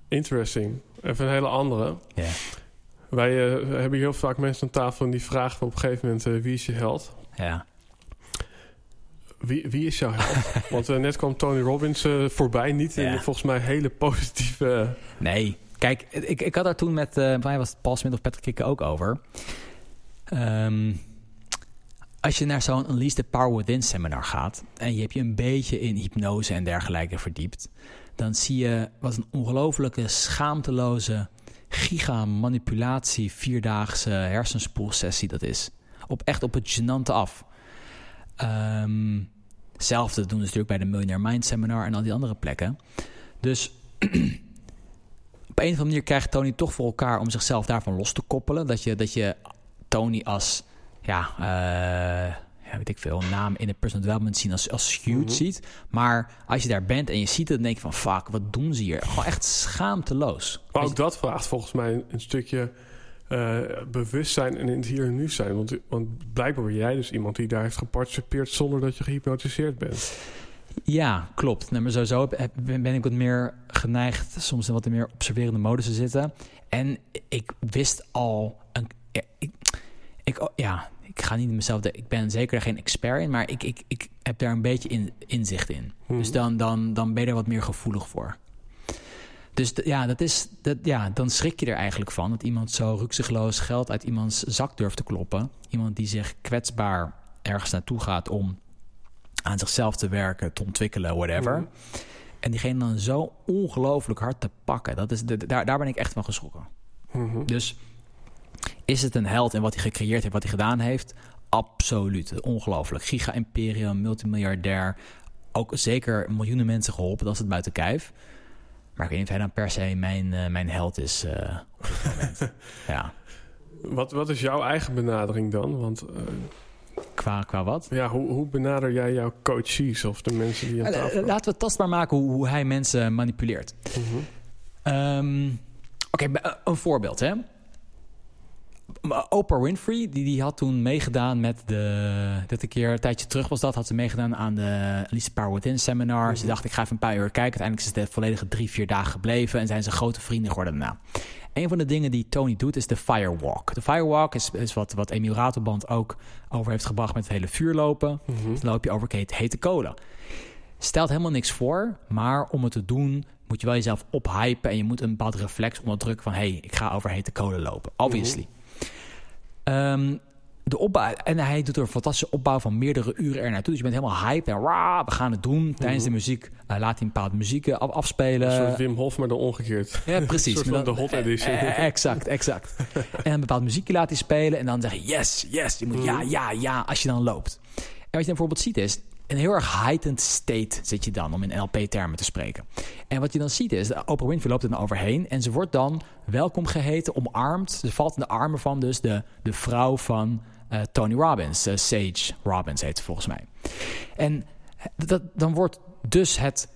Interesting. Even een hele andere. Wij eh, hebben heel vaak mensen aan tafel en die vragen op een gegeven moment: eh, wie is je held? Ja. Wie, wie is jouw held? *laughs* Want net kwam Tony Robbins voorbij. Niet in Ja. volgens mij hele positieve. Nee, kijk, ik, ik had daar toen met, mij was het Paul Smit of Patrick ook over. Ehm, als je naar zo'n Unleash the Power Within seminar gaat en je hebt je een beetje in hypnose en dergelijke verdiept, dan zie je wat een ongelofelijke schaamteloze gigamanipulatie vierdaagse hersenspoelsessie dat is. Op echt op het gênante af. Ehm hetzelfde doen ze natuurlijk bij de Millionaire Mind Seminar en al die andere plekken. Dus *clears throat* op een of andere manier krijgt Tony toch voor elkaar om zichzelf daarvan los te koppelen. Dat je, dat je Tony als, ja, eh, ja, weet ik veel, naam in het personal development zien als, als huge Mhm. ziet. Maar als je daar bent en je ziet het, dan denk je van, fuck, wat doen ze hier? Gewoon echt schaamteloos. Maar ook dat vraagt volgens mij een, stukje eh, bewustzijn en in het hier en nu zijn. Want, want blijkbaar ben jij dus iemand die daar heeft geparticipeerd zonder dat je gehypnotiseerd bent. Ja, klopt. Nou, maar sowieso ben ik wat meer geneigd soms in wat meer observerende modus te zitten. En ik wist al... Een, ik, ik, ja, ik ga niet mezelf... De, ik ben zeker geen expert in, maar ik, ik, ik heb daar een beetje in, inzicht in. Mhm. Dus dan, dan, dan ben je er wat meer gevoelig voor. Dus ja, dat is, dat, ja, dan schrik je er eigenlijk van... dat iemand zo rukzichtloos geld uit iemands zak durft te kloppen. Iemand die zich kwetsbaar ergens naartoe gaat om aan zichzelf te werken, te ontwikkelen, whatever. Mhm. En diegene dan zo ongelooflijk hard te pakken. Dat is de, daar, daar ben ik echt van geschrokken. Mhm. Dus is het een held en wat hij gecreëerd heeft, wat hij gedaan heeft? Absoluut. Ongelooflijk. Giga-imperium, multimiljardair. Ook zeker miljoenen mensen geholpen, dat is het buiten kijf. Maar ik weet niet of hij dan per se mijn, eh, mijn held is eh, op dit moment. *laughs* ja, Wat, wat is jouw eigen benadering dan? Want eh, qua, qua wat? ja, hoe, hoe benader jij jouw coaches of de mensen die aan tafel? Laten we het tastbaar maken hoe, hoe hij mensen manipuleert. Mhm. Ehm, Oké, een voorbeeld hè. Oprah Winfrey, die, die had toen meegedaan met de... Dit een keer, een tijdje terug was dat, had ze meegedaan aan de Lisa Power Within seminar. Ze Mhm. dacht, ik ga even een paar uur kijken. Uiteindelijk is het de volledige drie, vier dagen gebleven en zijn ze grote vrienden geworden daarna. Een van de dingen die Tony doet is de firewalk. De firewalk is, is wat, wat Emiel Ratelband ook over heeft gebracht met het hele vuurlopen. Mhm. Dan loop je over hete, hete kolen. Stelt helemaal niks voor, maar om het te doen moet je wel jezelf ophypen en je moet een bepaald reflex onderdrukken van hé, hey, ik ga over hete kolen lopen. Obviously. Ehm, de opbouw, en hij doet er een fantastische opbouw van meerdere uren er naartoe. Dus je bent helemaal hyped en rah, we gaan het doen. Tijdens de muziek eh, laat hij een bepaalde muziek af- afspelen. Een soort Wim Hof, maar dan omgekeerd. Ja, *laughs* precies. Een soort Maar van de hot edition. eh, eh, exact, exact. *laughs* en een bepaald muziekje laat hij spelen. En dan zeg je yes, yes. Je moet ja, Mhm. ja, ja, als je dan loopt. En wat je dan bijvoorbeeld ziet is... een heel erg heightened state zit je dan, om in LP-termen te spreken. En wat je dan ziet is, Oprah Winfrey loopt er dan overheen... en ze wordt dan welkom geheten, omarmd. Ze valt in de armen van dus de, de vrouw van eh, Tony Robbins. eh, Sage Robbins heet ze volgens mij. En dat, dan wordt dus het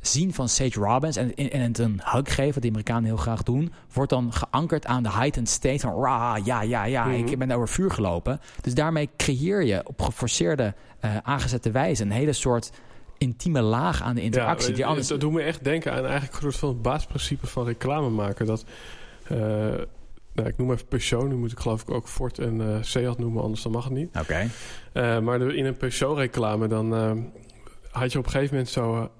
zien van Sage Robbins en, en het een hug geven, wat de Amerikanen heel graag doen, wordt dan geankerd aan de heightened state van rah, ja, ja, ja, Mhm. ik ben over vuur gelopen. Dus daarmee creëer je op geforceerde, eh, aangezette wijze een hele soort intieme laag aan de interactie. Ja, die anders... Dat doet me echt denken aan eigenlijk een soort van het basisprincipe van reclame maken. Dat, eh, nou, ik noem even Peugeot, nu moet ik geloof ik ook Ford en eh Seat noemen, anders dan mag het niet. Oké. Eh, maar in een Peugeot-reclame dan eh, had je op een gegeven moment zo...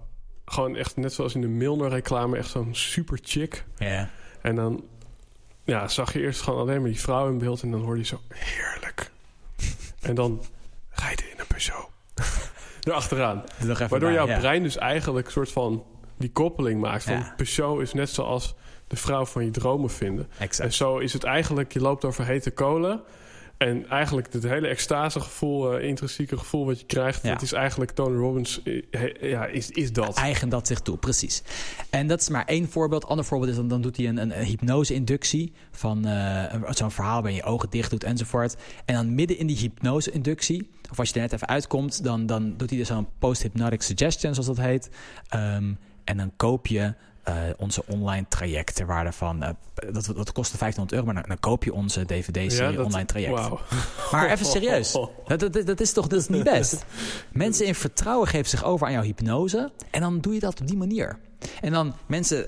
gewoon echt net zoals in de Milner-reclame, echt zo'n super chick. Ja. En dan ja, zag je eerst gewoon alleen maar die vrouw in beeld en dan hoorde je zo heerlijk. *laughs* en dan rijden in een Peugeot. *laughs* Erachteraan. Waardoor bij, jouw ja. brein dus eigenlijk een soort van die koppeling maakt. Van Ja. Peugeot is net zoals de vrouw van je dromen vinden. En zo is het eigenlijk, je loopt over hete kolen. En eigenlijk het hele extasegevoel, eh intrinsieke gevoel wat je krijgt... Ja. dat is eigenlijk Tony Robbins, eh, ja, is, is dat. Eigen dat zich toe, precies. En dat is maar één voorbeeld. Ander voorbeeld is dan, dan doet hij een, een, een hypnose-inductie. Van eh, zo'n verhaal waar je je ogen dicht doet enzovoort. En dan midden in die hypnose-inductie, of als je er net even uitkomt, dan, dan doet hij dus zo'n post-hypnotic suggestion, zoals dat heet. Ehm, en dan koop je eh, onze online traject ter waarde van, eh, dat, dat kostte 1500 euro, maar dan, dan koop je onze DVD-serie dat- online traject. Maar even serieus. *laughs* Dat, dat, dat is toch dat is niet best? Mensen in vertrouwen geven zich over aan jouw hypnose. En dan doe je dat op die manier. En dan mensen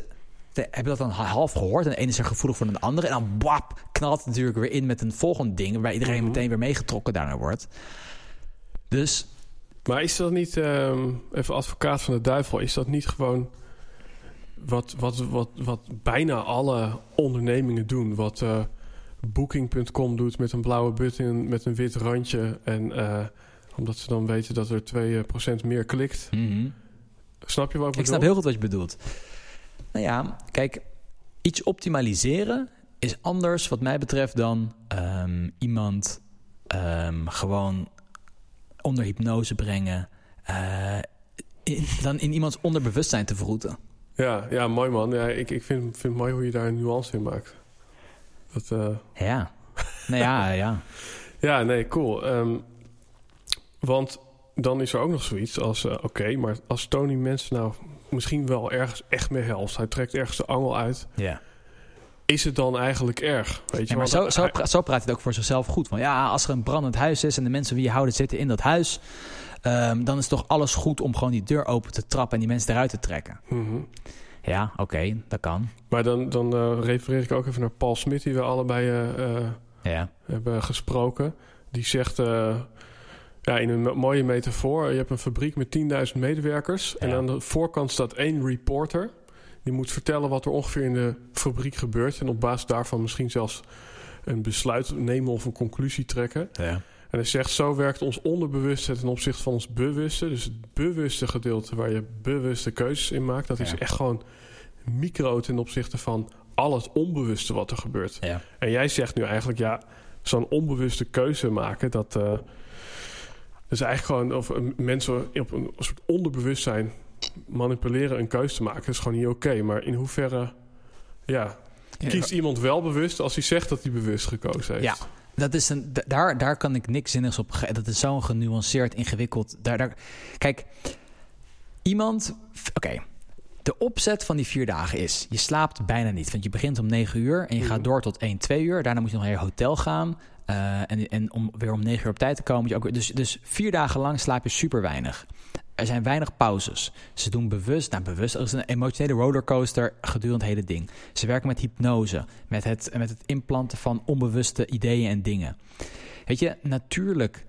hebben dat dan half gehoord. En de ene is er gevoelig voor dan de andere. En dan wap, knalt het natuurlijk weer in met een volgend ding. Waarbij iedereen Mhm. meteen weer meegetrokken daarna wordt. Dus Maar is dat niet, ehm, even advocaat van de duivel, is dat niet gewoon wat, wat, wat, wat bijna alle ondernemingen doen? Wat eh, Booking.com doet met een blauwe button met een wit randje. En eh, omdat ze dan weten dat er 2% meer klikt. mhm. Snap je wat ik ik bedoel? snap heel goed wat je bedoelt. Nou ja, kijk, iets optimaliseren is anders wat mij betreft dan ehm, iemand ehm, gewoon onder hypnose brengen. eh, in, dan in iemands onderbewustzijn te verroeten. Ja, ja, mooi man. Ja, ik ik vind, vind het mooi hoe je daar een nuance in maakt. Dat, eh, Ja. nou ja, ja. *laughs* Ja, nee, cool. Ehm, want dan is er ook nog zoiets als... eh, Oké, maar als Tony mensen nou misschien wel ergens echt mee helpt... hij trekt ergens de angel uit... ja. is het dan eigenlijk erg? Weet je, maar zo, zo, pra- zo praat hij het ook voor zichzelf goed. Van ja, als er een brandend huis is en de mensen wie je houden zitten in dat huis, ehm, dan is toch alles goed om gewoon die deur open te trappen en die mensen eruit te trekken. Mhm. Ja, oké, dat kan. Maar dan, dan eh, refereer ik ook even naar Paul Smit, die we allebei eh, eh, Ja, hebben gesproken. Die zegt, ja, in een mo- mooie metafoor... je hebt een fabriek met 10.000 medewerkers... en aan de voorkant staat één reporter... die moet vertellen wat er ongeveer in de fabriek gebeurt... en op basis daarvan misschien zelfs een besluit nemen of een conclusie trekken. ja. En hij zegt, zo werkt ons onderbewuste ten opzichte van ons bewuste. Dus het bewuste gedeelte waar je bewuste keuzes in maakt... dat is echt gewoon micro ten opzichte van al het onbewuste wat er gebeurt. ja. En jij zegt nu eigenlijk, ja, zo'n onbewuste keuze maken, dat, eh, dat is eigenlijk gewoon, of eh, mensen op een soort onderbewustzijn manipuleren een keuze te maken, dat is gewoon niet oké. Maar in hoeverre, ja, kiest iemand wel bewust als hij zegt dat hij bewust gekozen heeft? Ja. Dat is een, da- daar, daar kan ik niks zinnigs op. Dat is zo genuanceerd, ingewikkeld. Daar, daar, kijk, iemand. Oké. De opzet van die vier dagen is: je slaapt bijna niet. Want je begint om 9 uur en je gaat Mhm. door tot 1, 2 uur. Daarna moet je nog naar je hotel gaan. Eh, en, en om weer om 9 uur op tijd te komen. Moet je ook, dus, dus vier dagen lang slaap je super weinig. Er zijn weinig pauzes. Ze doen bewust, nou bewust, is een emotionele rollercoaster gedurende het hele ding. Ze werken met hypnose, met het, met het implanten van onbewuste ideeën en dingen. Weet je, natuurlijk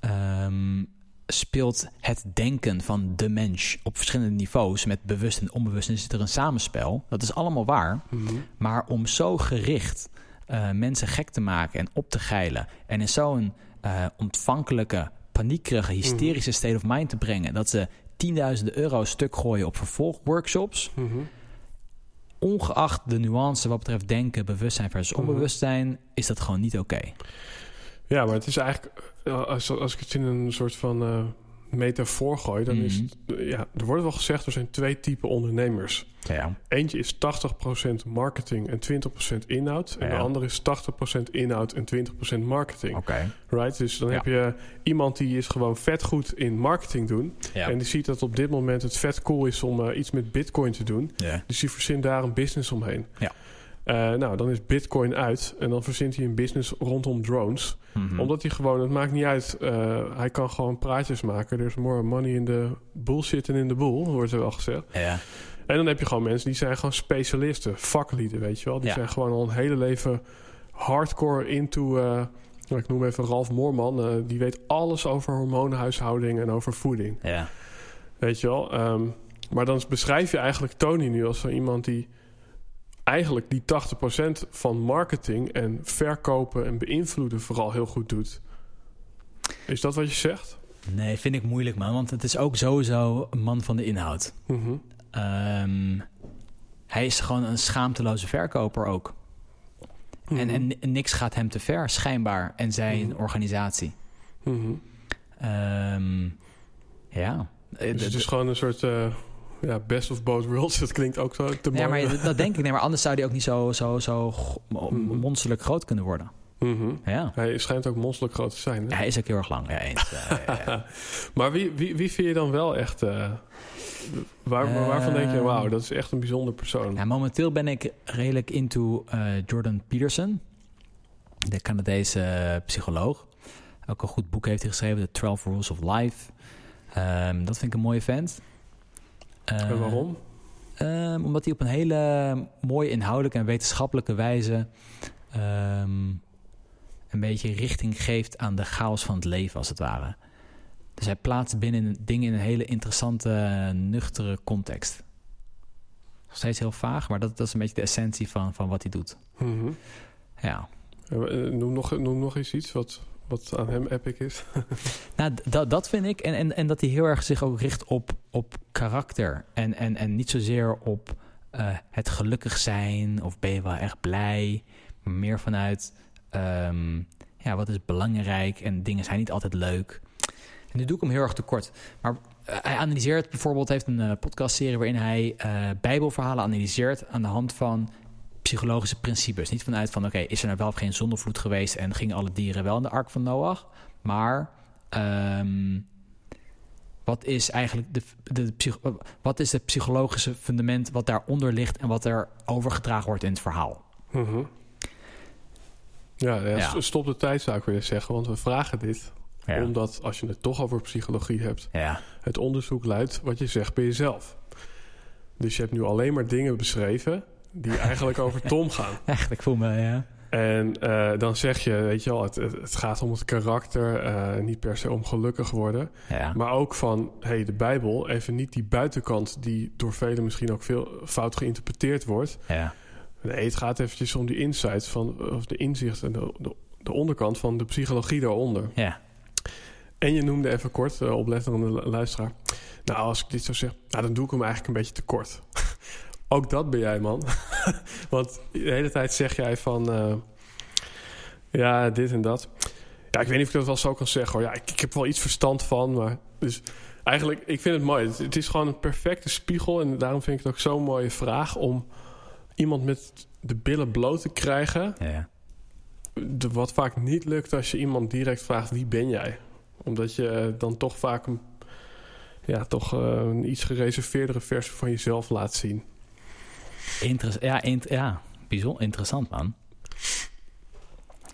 ehm, speelt het denken van de mens op verschillende niveaus, met bewust en onbewust, en zit er een samenspel. Dat is allemaal waar. Mhm. Maar om zo gericht eh, mensen gek te maken en op te geilen en in zo'n eh, ontvankelijke, paniekerige, hysterische state of mind te brengen dat ze tienduizenden euro stuk gooien op vervolgworkshops, Mhm. ongeacht de nuance wat betreft denken, bewustzijn versus Mhm. onbewustzijn, is dat gewoon niet oké. Ja, maar het is eigenlijk, eh, als, als ik het in een soort van metafoor gooi, dan is Mhm. het, eh, ja, er wordt wel gezegd, er zijn twee typen ondernemers. Ja. Eentje is 80% marketing en 20% inhoud. En Ja. de andere is 80% inhoud en 20% marketing. Oké. Right? Dus dan Ja. heb je iemand die is gewoon vet goed in marketing doen. En die ziet dat op dit moment het vet cool is om eh, iets met bitcoin te doen. ja. Dus die verzint daar een business omheen. Eh, nou, dan is bitcoin uit. En dan verzint hij een business rondom drones. Mhm. Omdat hij gewoon, het maakt niet uit. eh, hij kan gewoon praatjes maken. There's more money in the bullshit than in the bull, wordt er wel gezegd. ja. En dan heb je gewoon mensen die zijn gewoon specialisten, vaklieden, weet je wel. Die Ja. zijn gewoon al een hele leven hardcore into... eh, nou, ik noem even Ralf Moorman. die weet alles over hormoonhuishouding en over voeding. ja. Weet je wel. Ehm, maar dan beschrijf je eigenlijk Tony nu als zo iemand die... eigenlijk die 80% van marketing en verkopen en beïnvloeden vooral heel goed doet. Is dat wat je zegt? Nee, vind ik moeilijk, man. Want het is ook sowieso een man van de inhoud. Ehm, hij is gewoon een schaamteloze verkoper ook. En, Mhm. en niks gaat hem te ver, schijnbaar. En zijn Mhm. organisatie. Ehm, ja. Eh, Dus d- het is gewoon een soort eh, ja, best of both worlds. *laughs* Dat klinkt ook zo te ja, mooi. maar dat denk ik. Nee, maar anders zou hij ook niet zo, zo, zo Mhm. monsterlijk groot kunnen worden. Mhm. Ja. Hij schijnt ook monsterlijk groot te zijn. Hè? Hij is ook heel erg lang. Ja, eens. Ja, ja, ja. *laughs* maar wie, wie, wie vind je dan wel echt... eh, waar, waarvan denk je, Ehm. wauw, dat is echt een bijzonder persoon. Ja, momenteel ben ik redelijk into eh, Jordan Peterson, de Canadese eh, psycholoog. Ook een goed boek heeft hij geschreven, The 12 Rules of Life. Ehm, dat vind ik een mooie vent. En Eh, waarom? ehm, omdat hij op een hele mooie inhoudelijke en wetenschappelijke wijze ehm, een beetje richting geeft aan de chaos van het leven, als het ware. Dus hij plaatst binnen dingen in een hele interessante, nuchtere context. Nog steeds heel vaag, maar dat, dat is een beetje de essentie van, van wat hij doet. Mhm. Ja. Eh, eh, noem, nog, noem nog eens iets wat, wat aan hem epic is. *laughs* Nou, dat, vind ik. En, en, en dat hij heel erg zich ook richt op, op karakter. En, en, en niet zozeer op eh, het gelukkig zijn of ben je wel echt blij. Maar meer vanuit ehm, ja, wat is belangrijk en dingen zijn niet altijd leuk. En nu doe ik hem heel erg tekort. Maar eh, hij analyseert bijvoorbeeld, heeft een eh, podcastserie waarin hij bijbelverhalen analyseert aan de hand van psychologische principes. Niet vanuit van, oké, is er nou wel of geen zondevloed geweest en gingen alle dieren wel in de ark van Noach? Maar ehm, wat is eigenlijk de, de, wat is het psychologische fundament wat daaronder ligt en wat er overgedragen wordt in het verhaal? Mhm. Ja, ja, Ja. st- stop de tijd zou ik willen zeggen, want we vragen dit. Omdat als je het toch over psychologie hebt, ja. het onderzoek luidt wat je zegt bij jezelf. Dus je hebt nu alleen maar dingen beschreven die eigenlijk over Tom gaan. *laughs* Echt, ik voel me, ja. En eh, dan zeg je, weet je wel, het, het, gaat om het karakter, eh, niet per se om gelukkig worden. Ja, Maar ook van, hey, de Bijbel, even niet die buitenkant die door velen misschien ook veel fout geïnterpreteerd wordt. ja. Nee, het gaat eventjes om die insights van, of de inzicht en de, de, de onderkant van de psychologie daaronder. ja. En je noemde even kort, uh, oplettende lu- luisteraar. Nou, als ik dit zo zeg, nou, dan doe ik hem eigenlijk een beetje te kort. *laughs* Ook dat ben jij, man. *laughs* Want de hele tijd zeg jij van... eh, ja, dit en dat. Ja, ik weet niet of ik dat wel zo kan zeggen. Hoor. Ja, ik, ik heb wel iets verstand van, maar... Dus eigenlijk, ik vind het mooi. Het, het is gewoon een perfecte spiegel. En daarom vind ik het ook zo'n mooie vraag... om iemand met de billen bloot te krijgen... ja. De, wat vaak niet lukt als je iemand direct vraagt wie ben jij? Omdat je eh, dan toch vaak een, ja, toch, eh, een iets gereserveerdere versie van jezelf laat zien. Interes ja, int ja, bijzonder interessant, man.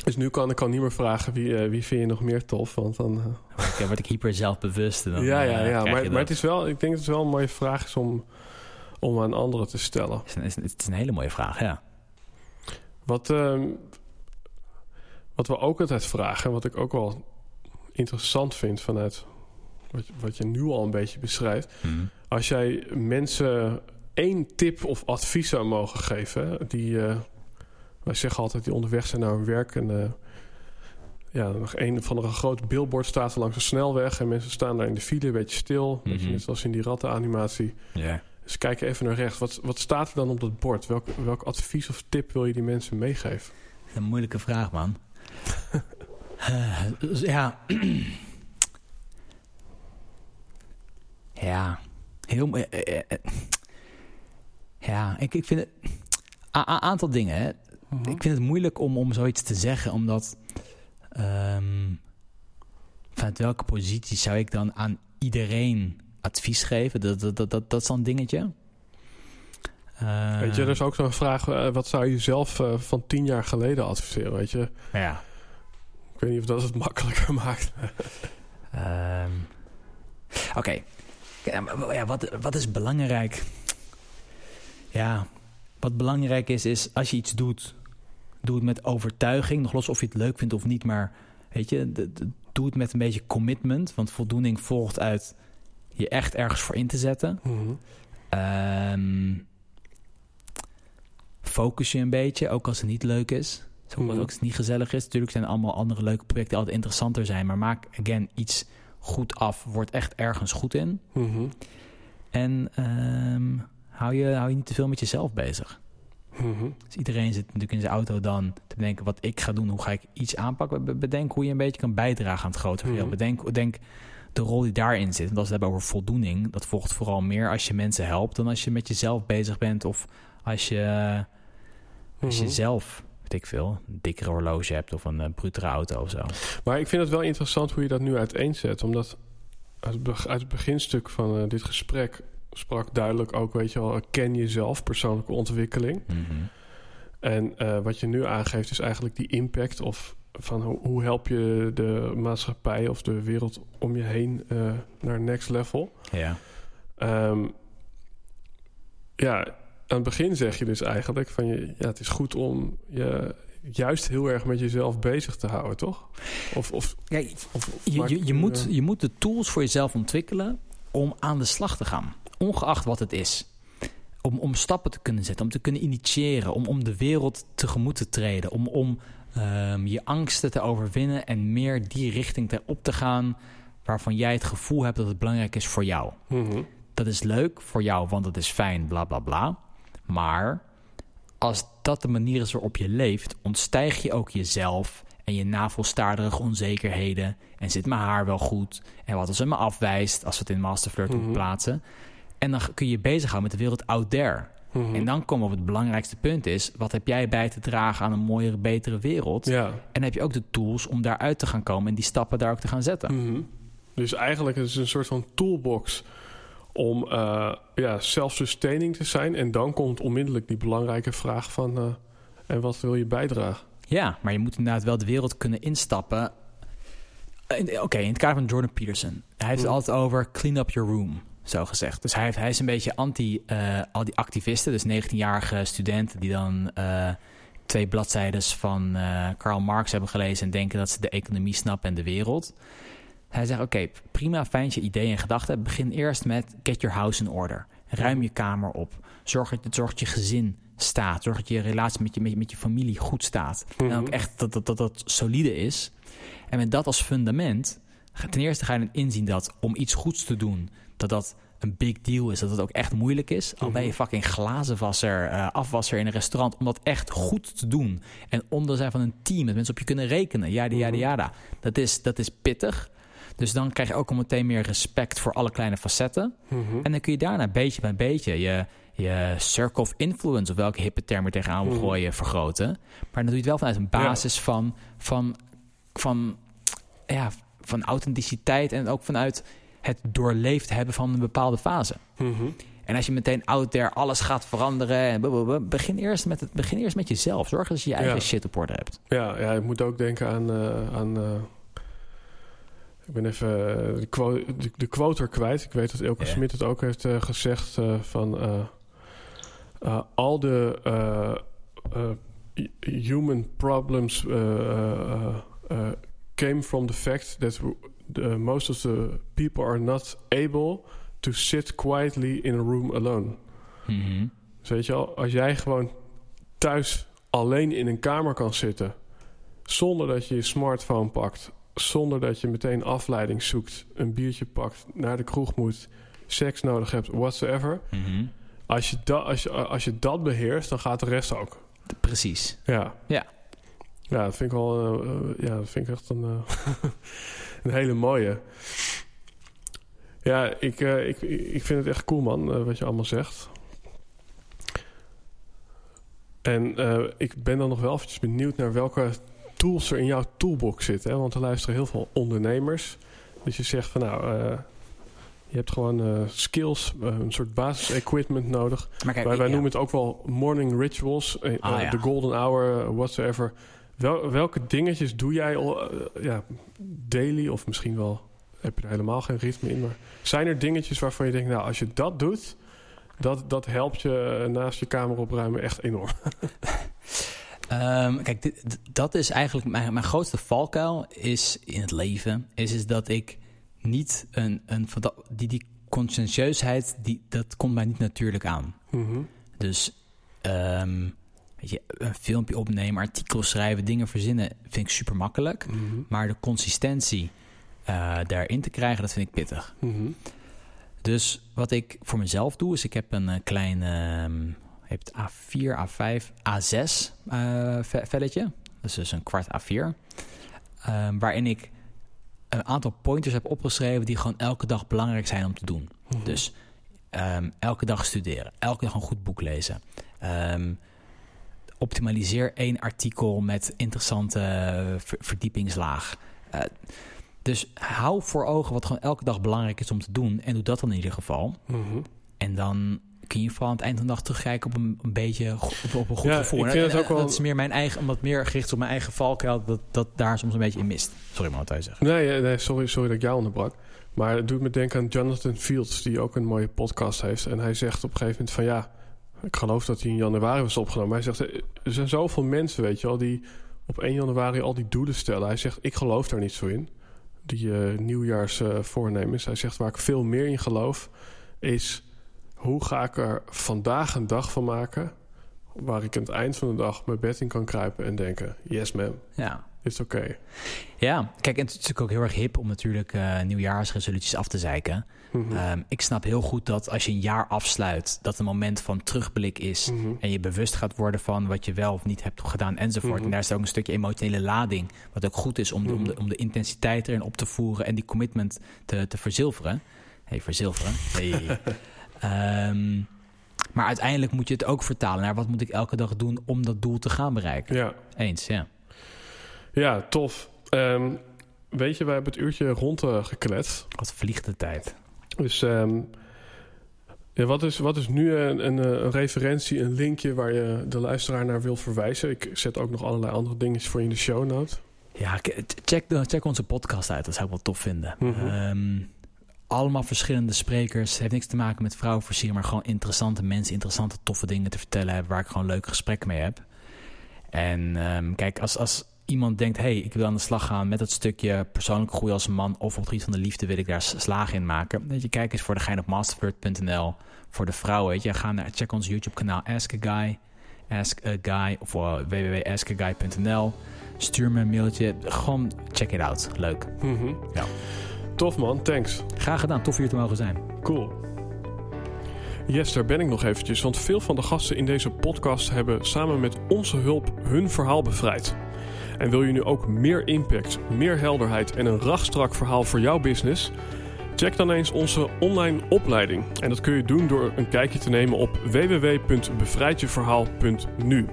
Dus nu kan ik al niet meer vragen wie, eh, wie vind je nog meer tof. Want dan, Dan word ik hyper zelfbewust. En dan, ja, ja, eh, ja. Maar, maar het is wel, ik denk dat het wel een mooie vraag is om, om aan anderen te stellen. Het is, een, het is een- hele mooie vraag, ja. Wat, ehm, wat we ook altijd vragen, en wat ik ook wel interessant vind vanuit wat, je- wat je nu al een beetje beschrijft. Mhm. Als jij mensen één tip of advies zou mogen geven, die eh, wij zeggen altijd die onderweg zijn naar hun werk en eh, ja, nog een van een groot billboard staat er langs een snelweg en mensen staan daar in de file een beetje stil, Mhm. net zoals in die rattenanimatie. Ja. Dus kijk even naar rechts. Wat, wat staat er dan op dat bord? Welk, welk advies of tip wil je die mensen meegeven? Een moeilijke vraag, man. Eh, dus ja. *clears throat* ja. Heel... ja, ik, ik vind het... Een aantal dingen, hè. Ik vind het moeilijk om, om zoiets te zeggen, omdat... ehm, vanuit welke positie zou ik dan aan iedereen advies geven? Dat, dat, dat, dat, dat is dan een dingetje. Weet je, er is ook zo'n vraag, eh, wat zou je zelf eh, van tien jaar geleden adviseren? Weet je, Ja. ik weet niet of dat het makkelijker *laughs* maakt. Ehm, Oké. Ja, wat, wat is belangrijk? Ja, wat belangrijk is, is als je iets doet, doe het met overtuiging. Nog los of je het leuk vindt of niet, maar weet je, de- de- doe het met een beetje commitment. Want voldoening volgt uit je echt ergens voor in te zetten. Mhm. Ehm, focus je een beetje, ook als het niet leuk is. Ook Mhm. als het niet gezellig is. Natuurlijk zijn allemaal andere leuke projecten altijd interessanter zijn. Maar maak, again, iets goed af. Word echt ergens goed in. Mhm. En ehm, hou, je, hou je niet te veel met jezelf bezig. Mhm. Dus iedereen zit natuurlijk in zijn auto dan te bedenken wat ik ga doen. Hoe ga ik iets aanpakken? Be- Bedenk hoe je een beetje kan bijdragen aan het grotere geheel. Mhm. Bedenk, bedenk de rol die daarin zit. Want als we het hebben over voldoening, dat volgt vooral meer als je mensen helpt dan als je met jezelf bezig bent of als je, als je Mhm. zelf, weet ik veel, een dikkere horloge hebt of een uh, brutere auto of zo. Maar ik vind het wel interessant hoe je dat nu uiteenzet. Omdat uit het, beg- uit het beginstuk van eh, dit gesprek sprak duidelijk ook, weet je wel, ken jezelf, persoonlijke ontwikkeling. Mhm. En eh, wat je nu aangeeft is eigenlijk die impact of van hoe, hoe help je de maatschappij of de wereld om je heen eh, naar next level. Ja. Ehm, ja, aan het begin zeg je dus eigenlijk van je, ja, het is goed om je juist heel erg met jezelf bezig te houden, toch? Of, of, Ja, of, of Je, je, je, moet, je moet de tools voor jezelf ontwikkelen om aan de slag te gaan. Ongeacht wat het is. Om, om stappen te kunnen zetten, om te kunnen initiëren, om, om de wereld tegemoet te treden, om, om ehm, je angsten te overwinnen en meer die richting te, op te gaan waarvan jij het gevoel hebt dat het belangrijk is voor jou. mhm. Dat is leuk voor jou, want het is fijn, bla bla bla. Maar als dat de manier is waarop je leeft, ontstijg je ook jezelf en je navelstaarderige onzekerheden. En zit mijn haar wel goed? En wat als het me afwijst, als we het in Masterflirt moeten plaatsen. En dan kun je je bezighouden met de wereld out there. Mhm. En dan komen we op het belangrijkste punt is... wat heb jij bij te dragen aan een mooiere, betere wereld? Ja. En heb je ook de tools om daaruit te gaan komen... en die stappen daar ook te gaan zetten. Mhm. Dus eigenlijk is het een soort van toolbox om eh, ja, self-sustaining te zijn. En dan komt onmiddellijk die belangrijke vraag van... eh, en wat wil je bijdragen? Ja, maar je moet inderdaad wel de wereld kunnen instappen. In- Oké, in het kader van Jordan Peterson. Hij heeft het Mm. altijd over clean up your room. Zo gezegd. Dus hij, heeft, hij is een beetje anti eh, al die activisten, dus 19-jarige studenten die dan eh, twee bladzijden van eh, Karl Marx hebben gelezen en denken dat ze de economie snappen en de wereld. Hij zegt: Oké, prima, fijn je ideeën en gedachten. Begin eerst met get your house in order. Ruim je kamer op. Zorg dat, zorg dat je gezin staat. Zorg dat je relatie met je, met je, met je familie goed staat. En ook echt dat dat, dat dat solide is. En met dat als fundament, ten eerste ga je dan inzien dat om iets goeds te doen, dat dat een big deal is, dat het ook echt moeilijk is. Al ben je fucking glazenwasser, eh, afwasser in een restaurant, om dat echt goed te doen. En onder zijn van een team, dat mensen op je kunnen rekenen, jada, jada, jada. Dat is, dat is pittig. Dus dan krijg je ook al meteen meer respect voor alle kleine facetten. Mhm. En dan kun je daarna beetje bij beetje je, je circle of influence, of welke hippe term je tegenaan wil Mhm. gooien, vergroten. Maar dan doe je het wel vanuit een basis van, van, van, ja, van authenticiteit en ook vanuit het doorleefd hebben van een bepaalde fase. Mhm. En als je meteen out there alles gaat veranderen, en blablabla, begin, eerst met het, begin eerst met jezelf. Zorg dat je je eigen Ja. shit op orde hebt. Ja, ja, ik moet ook denken aan. eh, aan eh, ik ben even eh, de, quo- de, de quote er kwijt. Ik weet dat Elke Ja. Smit het ook heeft gezegd. van. al de human problems came from the fact that the, most of the people are not able to sit quietly in a room alone. Mhm. Dus weet je al, als jij gewoon thuis alleen in een kamer kan zitten, zonder dat je je smartphone pakt, zonder dat je meteen afleiding zoekt, een biertje pakt, naar de kroeg moet, seks nodig hebt, whatsoever. Mhm. Als je, dat als, je, als je dat beheerst, dan gaat de rest ook. Precies. Ja. Ja. Ja, dat vind ik wel. eh, eh, ja, dat vind ik echt een, eh, *laughs* een hele mooie. Ja, ik, eh, ik, ik vind het echt cool, man, eh, wat je allemaal zegt. En eh, ik ben dan nog wel eventjes benieuwd naar welke tools er in jouw toolbox zitten. Hè? Want er luisteren heel veel ondernemers. Dus je zegt van nou, je hebt gewoon skills, een soort basis-equipment nodig. Maar kijk, Wij, wij ja. noemen het ook wel morning rituals, eh, Ah, ja. de golden hour, whatsoever. Wel, welke dingetjes doe jij al, eh, ja, daily of misschien wel heb je er helemaal geen ritme in, maar zijn er dingetjes waarvan je denkt, nou, als je dat doet, dat, dat helpt je eh, naast je kamer opruimen echt enorm. *laughs* Ehm, kijk, dit- dat is eigenlijk mijn, mijn grootste valkuil is in het leven. Is, is dat ik niet een, een die, die conscientieusheid, die, dat komt mij niet natuurlijk aan. Mhm. Dus ehm, je, een filmpje opnemen, artikels schrijven, dingen verzinnen, vind ik super makkelijk. Mhm. Maar de consistentie eh, daarin te krijgen, dat vind ik pittig. Mhm. Dus wat ik voor mezelf doe, is ik heb een eh, klein het A4, A5, A6 eh, ve- velletje. Dat is dus een kwart A4. Ehm, waarin ik een aantal pointers heb opgeschreven die gewoon elke dag belangrijk zijn om te doen. Mhm. Dus ehm, elke dag studeren, elke dag een goed boek lezen. Ehm, optimaliseer één artikel met interessante eh, ver- verdiepingslaag. Eh, dus hou voor ogen wat gewoon elke dag belangrijk is om te doen. En doe dat dan in ieder geval. Mhm. En dan kun je vooral aan het eind van de dag terugkijken op een, een beetje op, op een goed Ja, gevoel. ik vind en- ook wel- Dat is meer mijn eigen, omdat meer gericht op mijn eigen valkuil, dat, dat daar soms een beetje in mist. Sorry, maar wat wij zeggen. Nee, eh, nee sorry, sorry dat ik jou onderbrak. Maar het doet me denken aan Jonathan Fields, die ook een mooie podcast heeft. En hij zegt op een gegeven moment van ja, ik geloof dat hij in januari was opgenomen. Hij zegt, eh, er zijn zoveel mensen, weet je wel, die op 1 januari al die doelen stellen. Hij zegt, ik geloof daar niet zo in. Die eh nieuwjaarsvoornemens. hij zegt, waar ik veel meer in geloof, is hoe ga ik er vandaag een dag van maken... waar ik aan het eind van de dag mijn bed in kan kruipen en denken... yes man, Ja. it's okay. ja, kijk, en het is natuurlijk ook heel erg hip om natuurlijk eh, nieuwjaarsresoluties af te zeiken. Mhm. Ehm, ik snap heel goed dat als je een jaar afsluit, dat een moment van terugblik is. Mhm. En je bewust gaat worden van wat je wel of niet hebt gedaan enzovoort. Mhm. En daar is ook een stukje emotionele lading. Wat ook goed is om, de, om, de, om de intensiteit erin op te voeren en die commitment te, te verzilveren. hey, verzilveren. Hey. *laughs* Ehm, maar uiteindelijk moet je het ook vertalen naar wat moet ik elke dag doen om dat doel te gaan bereiken. Ja. Eens, ja. Ja, tof. Ehm, weet je, wij hebben het uurtje rond eh, gekletst. Wat vliegt de tijd. Dus ehm, ja, wat, is, wat is nu een, een, eh, een referentie, een linkje waar je de luisteraar naar wil verwijzen? Ik zet ook nog allerlei andere dingetjes voor je in de show note. Ja, check, check onze podcast uit. Dat zou ik wel tof vinden. Ehm, allemaal verschillende sprekers. Het heeft niks te maken met vrouwenversier, maar gewoon interessante mensen, interessante, toffe dingen te vertellen hebben waar ik gewoon leuke gesprekken mee heb. En ehm, kijk, als, als iemand denkt, hey, ik wil aan de slag gaan met dat stukje persoonlijke groei als man of op het gebied van de liefde wil ik daar slagen in maken. Weet je, kijk eens voor de gein op masterflirt.nl voor de vrouwen. Weet je, ga naar, check ons YouTube kanaal Ask a Guy, Ask a Guy of uh, www.askaguy.nl. Stuur me een mailtje, gewoon check it out. Leuk. Mhm. Ja. Tof man, thanks. Graag gedaan, tof hier te mogen zijn. Cool. Yes, daar ben ik nog eventjes, want veel van de gasten in deze podcast hebben samen met onze hulp hun verhaal bevrijd. En wil je nu ook meer impact, meer helderheid en een rachtstrak verhaal voor jouw business? Check dan eens onze online opleiding. En dat kun je doen door een kijkje te nemen op www.bevrijdjeverhaal.nu.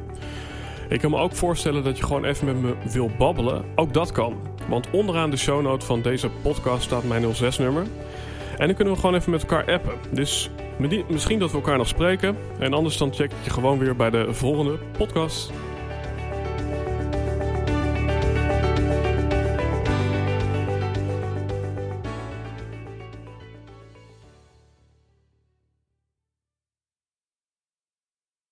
Ik kan me ook voorstellen dat je gewoon even met me wil babbelen. Ook dat kan. Want onderaan de shownote van deze podcast staat mijn 06-nummer. En dan kunnen we gewoon even met elkaar appen. Dus misschien dat we elkaar nog spreken. En anders dan check ik je gewoon weer bij de volgende podcast.